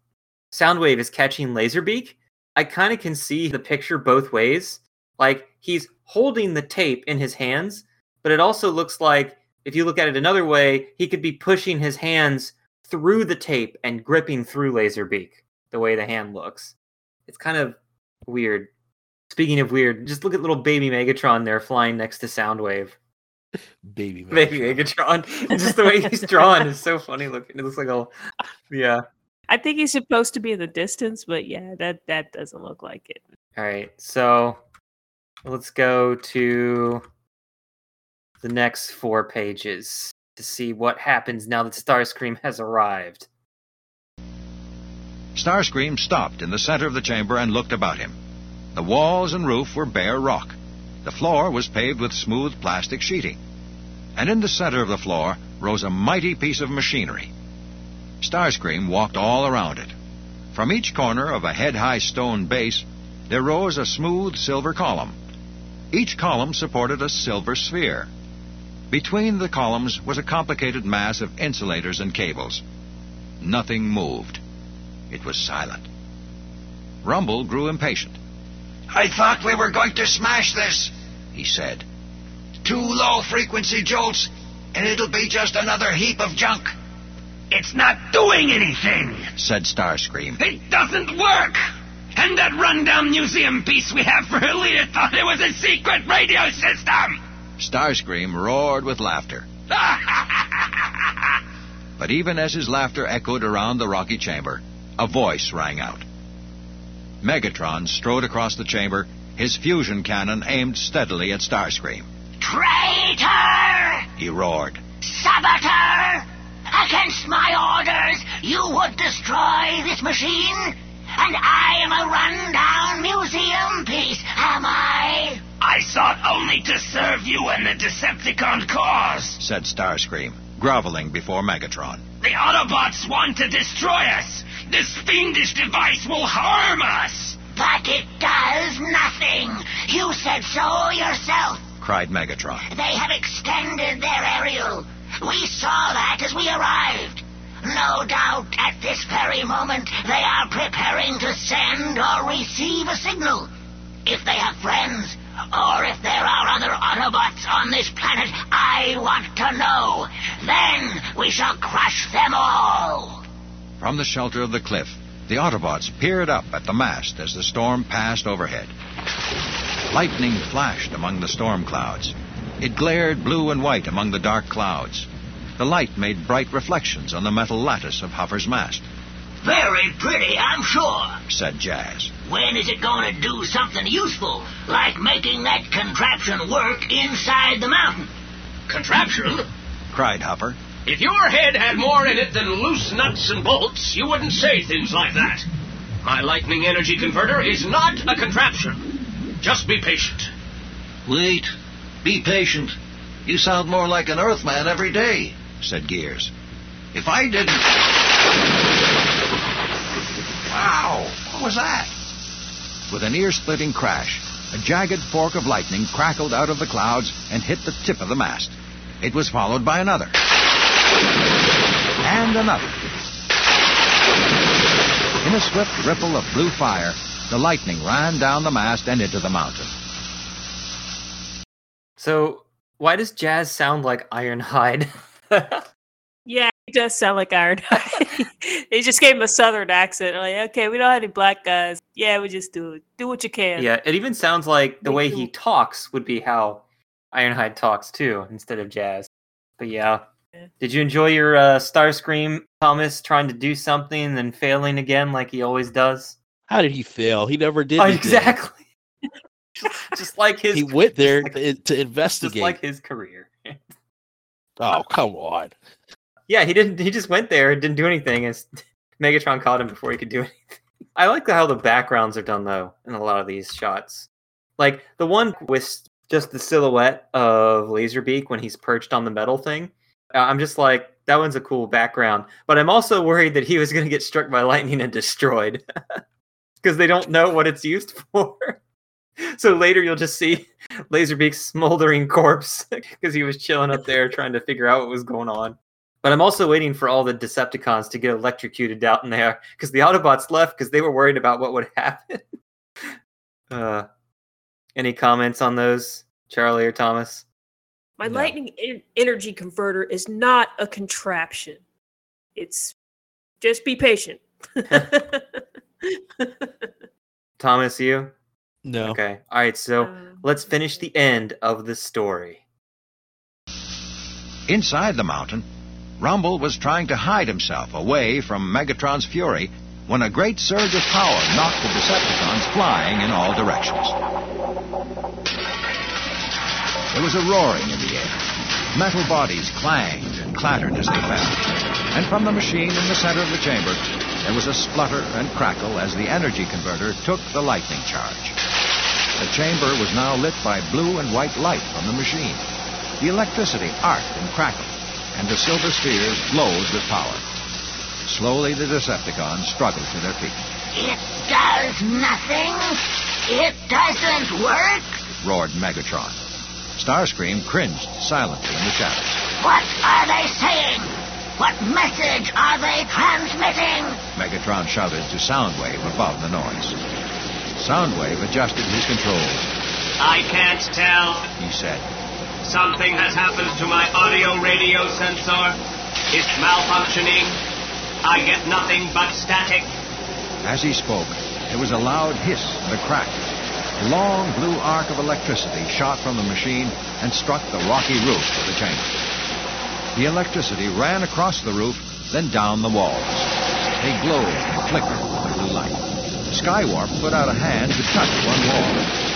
Soundwave is catching Laserbeak. I kind of can see the picture both ways. Like he's holding the tape in his hands, but it also looks like if you look at it another way, he could be pushing his hands through the tape and gripping through Laserbeak. The way the hand looks, it's kind of weird. Speaking of weird, just look at little baby Megatron there flying next to Soundwave. [LAUGHS] Baby [LAUGHS] Baby Megatron. [LAUGHS] Just the way he's drawn is so funny looking. It looks like a yeah. I think he's supposed to be in the distance, but yeah, that that doesn't look like it. All right, so let's go to the next four pages to see what happens now that Starscream has arrived. Starscream stopped in the center of the chamber and looked about him. The walls and roof were bare rock. The floor was paved with smooth plastic sheeting. And in the center of the floor rose a mighty piece of machinery. Starscream walked all around it. From each corner of a head-high stone base, there rose a smooth silver column. Each column supported a silver sphere. Between the columns was a complicated mass of insulators and cables. Nothing moved. It was silent. Rumble grew impatient. I thought we were going to smash this, he said. Two low frequency jolts, and it'll be just another heap of junk. It's not doing anything. said Starscream. It doesn't work! And that rundown museum piece we have for her leader thought it was a secret radio system! Starscream roared with laughter. [LAUGHS] But even as his laughter echoed around the rocky chamber, a voice rang out. Megatron strode across the chamber, his fusion cannon aimed steadily at Starscream. Traitor! He roared. Saboteur! Against my orders, you would destroy this machine? And I am a rundown museum piece, am I? I sought only to serve you and the Decepticon cause. said Starscream, groveling before Megatron. The Autobots want to destroy us. This fiendish device will harm us. But it does nothing. You said so yourself. cried Megatron. They have extended their aerial. We saw that as we arrived. No doubt at this very moment they are preparing to send or receive a signal. If they have friends, or if there are other Autobots on this planet, I want to know. Then we shall crush them all. From the shelter of the cliff, the Autobots peered up at the mast as the storm passed overhead. Lightning flashed among the storm clouds. It glared blue and white among the dark clouds. The light made bright reflections on the metal lattice of Huffer's mast, Very pretty, I'm sure. said Jazz. When is it going to do something useful, like making that contraption work inside the mountain? Contraption? cried Huffer. If your head had more in it than loose nuts and bolts, you wouldn't say things like that. My lightning energy converter is not a contraption. Just be patient. Wait. Be patient. You sound more like an Earthman every day. Said Gears. If I didn't. Wow! What was that? With an ear-splitting crash, a jagged fork of lightning crackled out of the clouds and hit the tip of the mast. It was followed by another. And another. In a swift ripple of blue fire, the lightning ran down the mast and into the mountain. So why does Jazz sound like Ironhide? [LAUGHS] [LAUGHS] Yeah, he does sound like Iron. [LAUGHS] he just gave him a southern accent. Like, okay, we don't have any black guys. Yeah, we just do it. Do what you can. yeah, it even sounds like the Me way too. he talks would be how Ironhide talks too instead of Jazz. But yeah. Did you enjoy your uh, Starscream Thomas trying to do something and then failing again like he always does? How did he fail? He never did. Oh, exactly. [LAUGHS] just, just like his He went there like- to, to just investigate. like his career. Oh, come on. Yeah, he didn't. He just went there and didn't do anything. As [LAUGHS] Megatron caught him before he could do anything. [LAUGHS] I like how the backgrounds are done though in a lot of these shots. Like the one with just the silhouette of Laserbeak when he's perched on the metal thing. I'm just like that one's a cool background, but I'm also worried that he was going to get struck by lightning and destroyed [LAUGHS] because they don't know what it's used for. [LAUGHS] so later you'll just see [LAUGHS] Laserbeak's smoldering corpse [LAUGHS] because he was chilling up there trying to figure out what was going on. But I'm also waiting for all the Decepticons to get electrocuted out in there because the Autobots left because they were worried about what would happen. uh, any comments on those, Charlie or Thomas? My lightning en- energy converter is not a contraption. It's just be patient. Thomas, you? No. Okay. All right. So um, let's finish the end of the story. Inside the mountain, Rumble was trying to hide himself away from Megatron's fury when a great surge of power knocked the Decepticons flying in all directions. There was a roaring in the air. Metal bodies clanged and clattered as they fell. And from the machine in the center of the chamber, there was a splutter and crackle as the energy converter took the lightning charge. The chamber was now lit by blue and white light from the machine. The electricity arced and crackled, and the silver spheres glowed with power. Slowly, the Decepticons struggled to their feet. It does nothing. It doesn't work. Roared Megatron. Starscream cringed silently in the shadows. What are they saying? What message are they transmitting? Megatron shouted to Soundwave above the noise. Soundwave adjusted his controls. I can't tell. He said, Something has happened to my audio radio sensor. It's malfunctioning. I get nothing but static. As he spoke, there was a loud hiss and a crack. A long blue arc of electricity shot from the machine and struck the rocky roof of the chamber. The electricity ran across the roof, then down the walls. They glowed and flickered with the blue light. Skywarp put out a hand to touch one wall.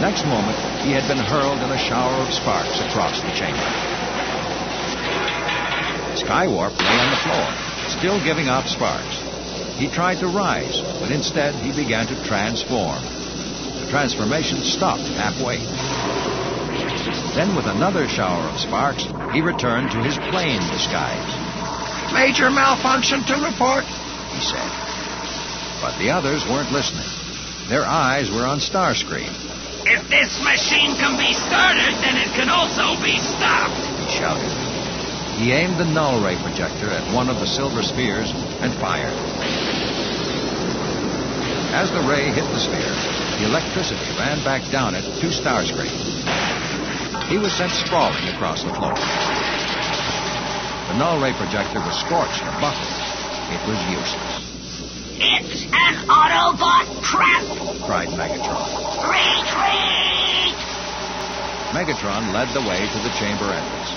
Next moment, he had been hurled in a shower of sparks across the chamber. Skywarp lay on the floor, still giving out sparks. He tried to rise, but instead he began to transform. The transformation stopped halfway. Then, with another shower of sparks, he returned to his plane disguise. Major malfunction to report, he said. But the others weren't listening. Their eyes were on Starscream. If this machine can be started, then it can also be stopped. he shouted. He aimed the null ray projector at one of the silver spheres and fired. As the ray hit the sphere, the electricity ran back down it to Starscream. He was sent sprawling across the floor. The null ray projector was scorched and buckled. It was useless, It's an Autobot trap. cried Megatron. Retreat! Megatron led the way to the chamber entrance.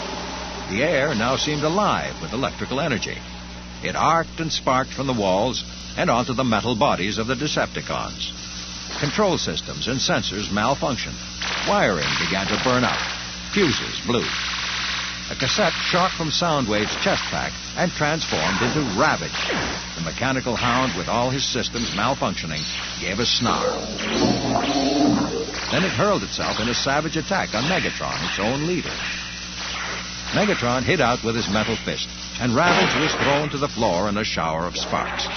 The air now seemed alive with electrical energy. It arced and sparked from the walls and onto the metal bodies of the Decepticons. Control systems and sensors malfunctioned. Wiring began to burn out. Fuses blew. A cassette shot from Soundwave's chest pack and transformed into Ravage. The mechanical hound, with all his systems malfunctioning, gave a snarl. Then it hurled itself in a savage attack on Megatron, its own leader. Megatron hit out with his metal fist, and Ravage was thrown to the floor in a shower of sparks.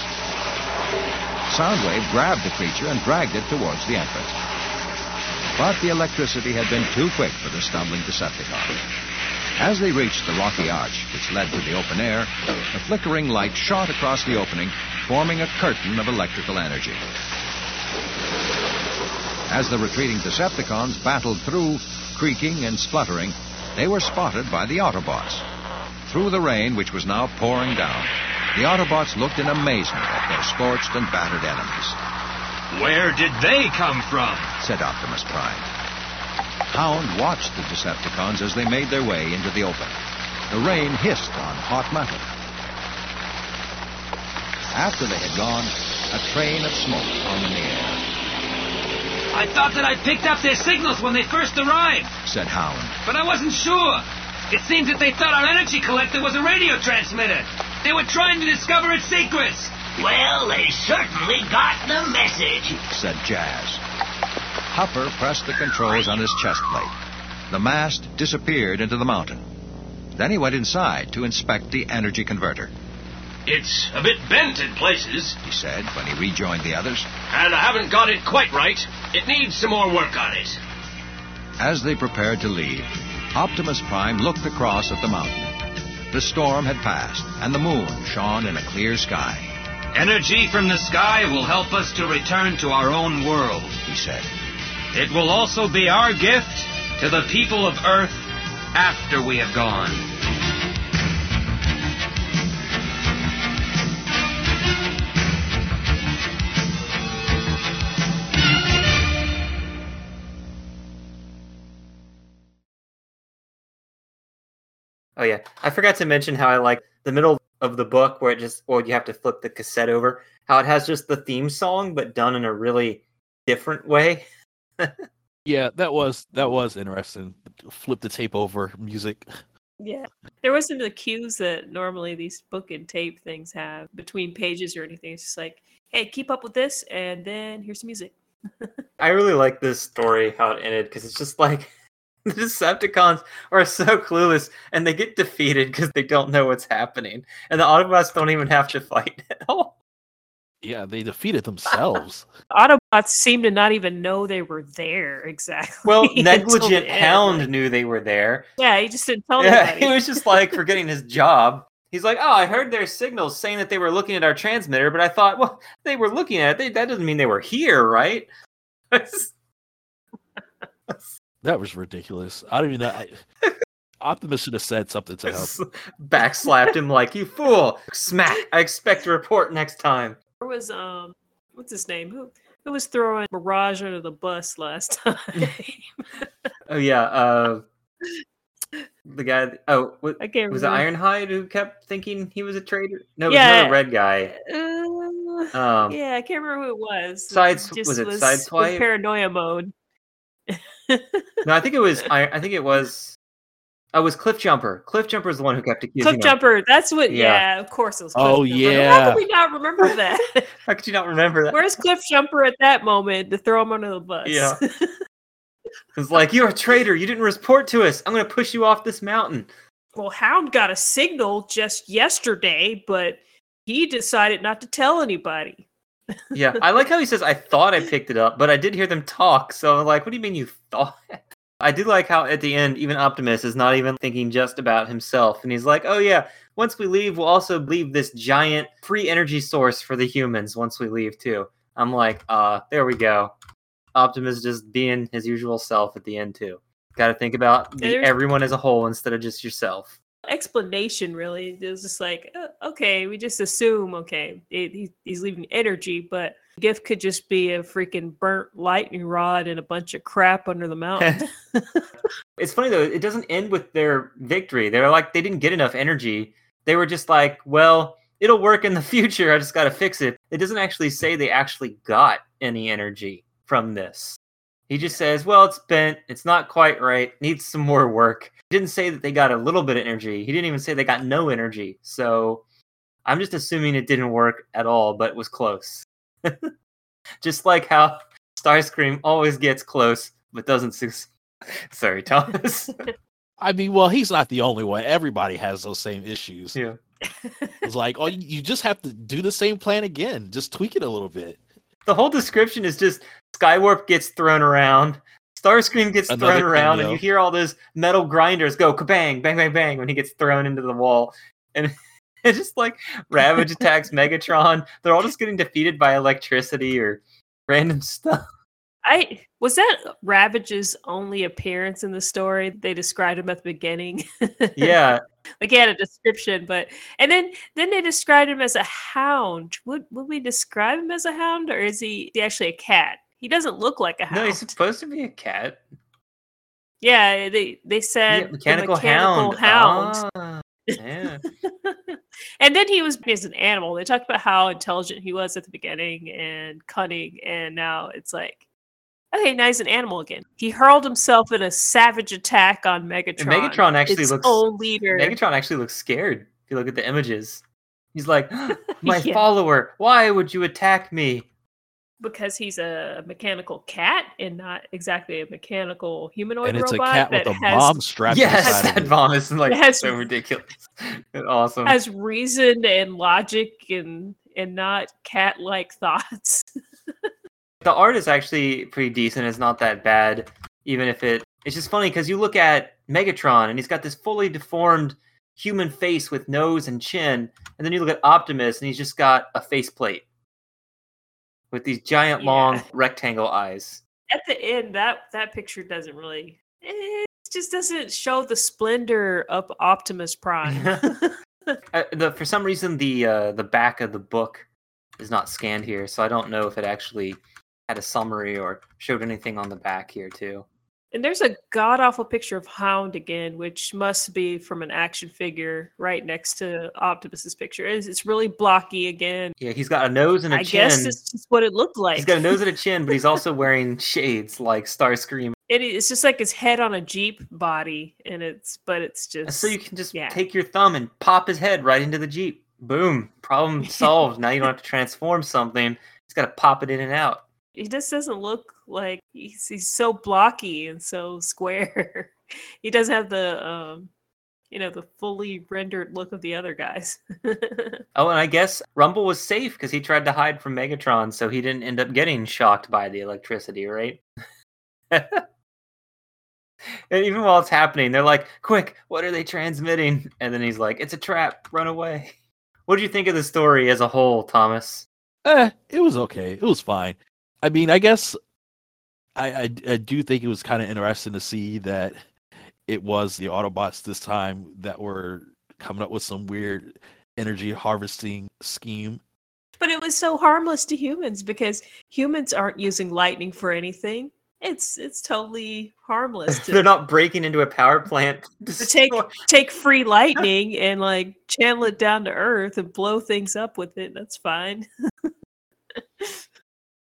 Soundwave grabbed the creature and dragged it towards the entrance. But the electricity had been too quick for the stumbling Decepticon. As they reached the rocky arch which led to the open air, a flickering light shot across the opening, forming a curtain of electrical energy. As the retreating Decepticons battled through, creaking and spluttering, they were spotted by the Autobots. Through the rain, which was now pouring down, the Autobots looked in amazement at their scorched and battered enemies. Where did they come from? Said Optimus Prime. Hound watched the Decepticons as they made their way into the open. The rain hissed on hot metal. After they had gone, a train of smoke hung in the air, I thought that I picked up their signals when they first arrived, said Hound. but I wasn't sure. It seems that they thought our energy collector was a radio transmitter. They were trying to discover its secrets. Well, they certainly got the message. said Jazz. Huffer pressed the controls on his chest plate. The mast disappeared into the mountain. Then he went inside to inspect the energy converter. It's a bit bent in places, he said when he rejoined the others. and I haven't got it quite right. It needs some more work on it. As they prepared to leave, Optimus Prime looked across at the mountain. The storm had passed, and the moon shone in a clear sky, Energy from the sky will help us to return to our own world. he said. It will also be our gift to the people of Earth after we have gone. Oh yeah, I forgot to mention how I like the middle of the book where it just well you have to flip the cassette over. How it has just the theme song but done in a really different way. [LAUGHS] Yeah, that was that was interesting. Flip the tape over, music. Yeah. There wasn't the cues that normally these book and tape things have between pages or anything. It's just like, hey, keep up with this, and then here's some music. [LAUGHS] I really like this story how it ended because it's just like the [LAUGHS] Decepticons are so clueless and they get defeated because they don't know what's happening, and the Autobots don't even have to fight at [LAUGHS] all. Yeah, they defeated themselves. [LAUGHS] Autobots seem to not even know they were there exactly. Well, until the negligent end. Hound knew they were there. Yeah, he just didn't tell Yeah, anybody. he was just like forgetting his job. He's like, "Oh, I heard their signals saying that they were looking at our transmitter, but I thought, well, they were looking at it. They, that doesn't mean they were here, right?" That was ridiculous. I don't even know. I, [LAUGHS] Optimus should have said something to help. Backslapped him like, "You fool!" Smack. I expect a report next time. There was um, what's his name? Who who was throwing Mirage under the bus last [LAUGHS] time? [LAUGHS] Oh yeah, uh, the guy. Oh, what, I can't was it remember. Ironhide who kept thinking he was a traitor? No, it was Yeah. another red guy. Uh, Um, yeah, I can't remember who it was. Sides- Just was it with Sideswipe? paranoia mode. No, I think it was. I, I think it was. Oh, I was Cliffjumper. Cliff Jumper is the one who kept accusing Cliff him. Jumper. That's what. Yeah. Yeah, of course it was. Cliff Oh, Jumper. How could we not remember that? [LAUGHS] How could you not remember that? Where's Cliff Jumper at that moment to throw him under the bus? Yeah. [LAUGHS] It's like you're a traitor. You didn't report to us. I'm going to push you off this mountain. well, Hound got a signal just yesterday, but he decided not to tell anybody. Yeah, I like how he says, "I thought I picked it up, but I did hear them talk." So, like, what do you mean you thought? I do like how at the end, even Optimus is not even thinking just about himself, and he's like, "Oh yeah, once we leave, we'll also leave this giant free energy source for the humans. Once we leave, too." I'm like, "Uh, there we go." Optimus just being his usual self at the end too. Got to think about the, everyone as a whole instead of just yourself. Explanation really It was just like, uh, okay, we just assume, okay, it, he, he's leaving energy, but gift could just be a freaking burnt lightning rod and a bunch of crap under the mountain. [LAUGHS] It's funny though, it doesn't end with their victory. They're like they didn't get enough energy. They were just like, well, it'll work in the [LAUGHS] future. I just got to fix it. It doesn't actually say they actually got any energy from this. He just says, well, it's bent. It's not quite right. Needs some more work. He didn't say that they got a little bit of energy. He didn't even say they got no energy. So I'm just assuming it didn't work at all, but it was close. [LAUGHS] just like how Starscream always gets close but doesn't succeed. [LAUGHS] Sorry, Thomas. [LAUGHS] I mean, well, he's not the only one. Everybody has those same issues. Yeah. It's like, oh, you just have to do the same plan again. Just tweak it a little bit. the whole description is just Skywarp gets thrown around, Starscream gets Another thrown around, and you hear all those metal grinders go kabang, bang, bang, bang when he gets thrown into the wall. And [LAUGHS] it's just like Ravage [LAUGHS] attacks Megatron. They're all just getting defeated by electricity or random stuff. I was that Ravage's only appearance in the story. They described him at the beginning. Yeah. [LAUGHS] like he had a description, but and then then they described him as a hound. Would would we describe him as a hound, or is he, he actually a cat? He doesn't look like a hound. No, he's supposed to be a cat. Yeah, they they said Yeah, the mechanical, mechanical hound. hound. Ah, yeah. [LAUGHS] and then he was as an animal. They talked about how intelligent he was at the beginning and cunning, and now it's like, okay, now he's an animal again. He hurled himself in a savage attack on Megatron. And Megatron actually its looks own leader. Megatron actually looks scared. If you look at the images, he's like, [GASPS] [LAUGHS] "My Yeah. follower, why would you attack me?" Because he's a mechanical cat and not exactly a mechanical humanoid And it's a robot cat with a has, bomb strapped to the Yes, that it. bomb is like It has- so ridiculous. [LAUGHS] awesome. has reason and logic and and not cat like thoughts. [LAUGHS] the art is actually pretty decent. It's not that bad, even if it. It's just funny because you look at Megatron and he's got this fully deformed human face with nose and chin, and then you look at Optimus and he's just got a faceplate with these giant, Yeah. long rectangle eyes. At the end, that that picture doesn't really. It just doesn't show the splendor of Optimus Prime. [LAUGHS] [LAUGHS] Uh, the for some reason the uh, the back of the book is not scanned here, so I don't know if it actually had a summary or showed anything on the back here too. And there's a god awful picture of Hound again, which must be from an action figure right next to Optimus's picture. It's, it's really blocky again. Yeah, he's got a nose and a I chin. I guess it's just what it looked like. He's got a nose and a chin, but he's [LAUGHS] also wearing shades like Starscream. It, it's just like his head on a jeep body, and it's but it's just So you can just yeah. take your thumb and pop his head right into the Jeep. Boom. Problem [LAUGHS] solved. now you don't have to transform something. He's got to pop it in and out. He just doesn't look like he's, he's so blocky and so square. [LAUGHS] he doesn't have the um you know the fully rendered look of the other guys. [LAUGHS] Oh, and I guess Rumble was safe because he tried to hide from Megatron, so he didn't end up getting shocked by the electricity, right? [LAUGHS] and even while it's happening, they're like, "Quick, what are they transmitting?" And then he's like, "It's a trap. Run away." What do you think of the story as a whole, Thomas? Eh, it was okay. It was fine. I mean, I guess I I, I do think it was kind of interesting to see that it was the Autobots this time that were coming up with some weird energy harvesting scheme. but it was so harmless to humans because humans aren't using lightning for anything. It's it's totally harmless [LAUGHS] to they're not breaking into a power plant. to take [LAUGHS] take free lightning and like channel it down to earth and blow things up with it. That's fine. [LAUGHS]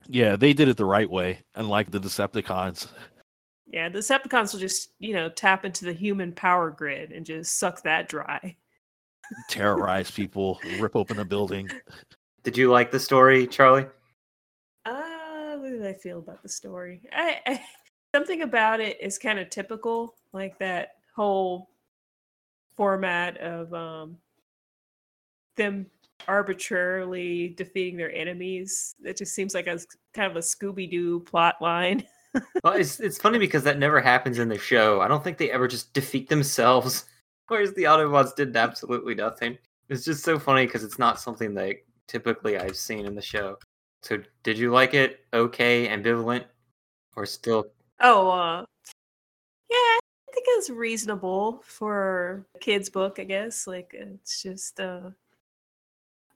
Yeah, they did it the right way, unlike the Decepticons. Yeah, the Decepticons will just, you know, tap into the human power grid and just suck that dry. Terrorize [LAUGHS] people, rip open a building. Did you like the story, Charlie? Uh, what did I feel about the story? I, I something about it is kind of typical, like that whole format of um them arbitrarily defeating their enemies. It just seems like a kind of a Scooby Doo plot line. [LAUGHS] Well, it's it's funny because that never happens in the show. I don't think they ever just defeat themselves. [LAUGHS] Whereas the Autobots did absolutely nothing. It's just so funny because it's not something that typically I've seen in the show. So, did you like it? Okay, ambivalent, or still? Oh, uh, yeah, I think it's reasonable for a kid's book, I guess. Like, it's just, uh,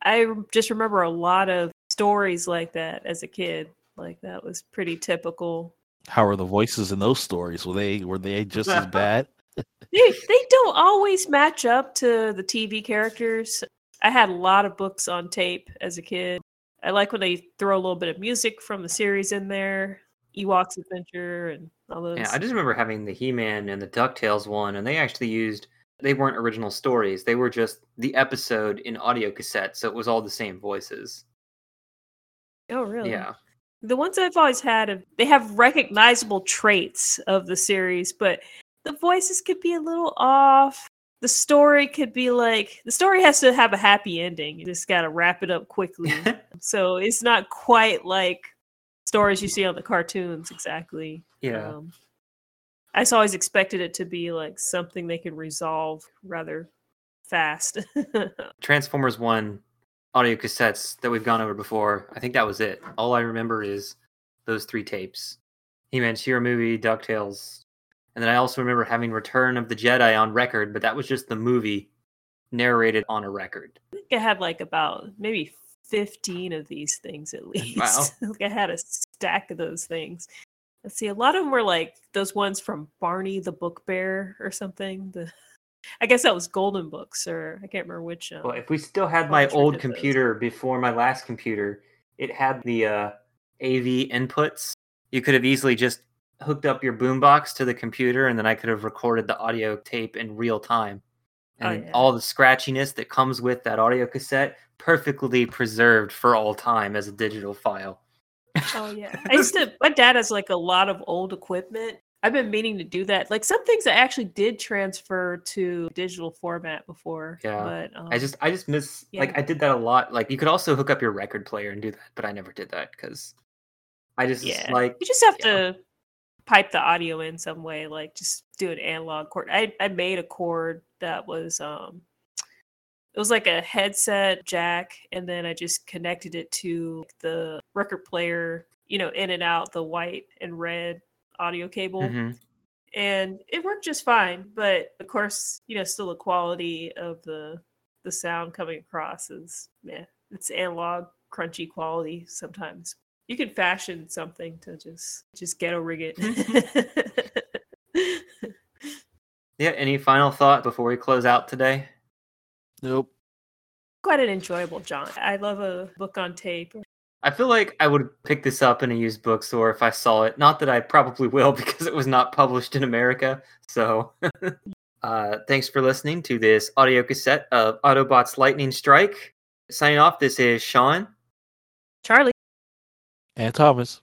I just remember a lot of stories like that as a kid. Like, that was pretty typical. How are the voices in those stories? Were they were they just as [LAUGHS] bad? They, they don't always match up to the TV characters. I had a lot of books on tape as a kid. I like when they throw a little bit of music from the series in there, Ewok's Adventure, and all those. Yeah, I just remember having the He-Man and the Ducktales one, and they actually used. They weren't original stories. They were just the episode in audio cassette, so it was all the same voices. oh, really? Yeah. The ones I've always had, have, they have recognizable traits of the series, but the voices could be a little off. The story could be like the story has to have a happy ending. You just got to wrap it up quickly. [LAUGHS] so it's not quite like stories you see on the cartoons exactly. Yeah. Um, I just always expected it to be like something they could resolve rather fast. [LAUGHS] Transformers 1 audio cassettes that we've gone over before, I think that was it. All I remember is those three tapes. He-Man, She-Ra movie, DuckTales. And then I also remember having Return of the Jedi on record, but that was just the movie narrated on a record. I think I had like about maybe 15 of these things at least. Wow. [LAUGHS] like I had a stack of those things. Let's see. A lot of them were like those ones from Barney the Book Bear or something. The I guess that was Golden Books, or I can't remember which. Um, Well, if we still had my old did those. computer before my last computer, it had the uh, AV inputs. You could have easily just hooked up your boombox to the computer, and then I could have recorded the audio tape in real time. Oh, And yeah. all the scratchiness that comes with that audio cassette perfectly preserved for all time as a digital file. Oh yeah, [LAUGHS] I used to. My dad has like a lot of old equipment. I've been meaning to do that. Like some things I actually did transfer to digital format before. Yeah, but um, I just I just miss like. I did that a lot. Like you could also hook up your record player and do that, but I never did that because I just yeah, like you just have to pipe the audio in some way. Like just do an analog cord. I I made a cord that was um. It was like a headset jack, and then I just connected it to the record player, you know, in and out the white and red audio cable. Mhm. and it worked just fine but of course you know still the quality of the the sound coming across is yeah it's analog crunchy quality sometimes you can fashion something to just just ghetto rig it [LAUGHS] Yeah, any final thought before we close out today? Nope. quite an enjoyable jaunt i love a book on tape I feel like I would pick this up in a used bookstore if I saw it. Not that I probably will [LAUGHS] because it was not published in America. So, [LAUGHS] uh, thanks for listening to this audio cassette of Autobots Lightning Strike. Signing off, this is Sean. charlie And Thomas.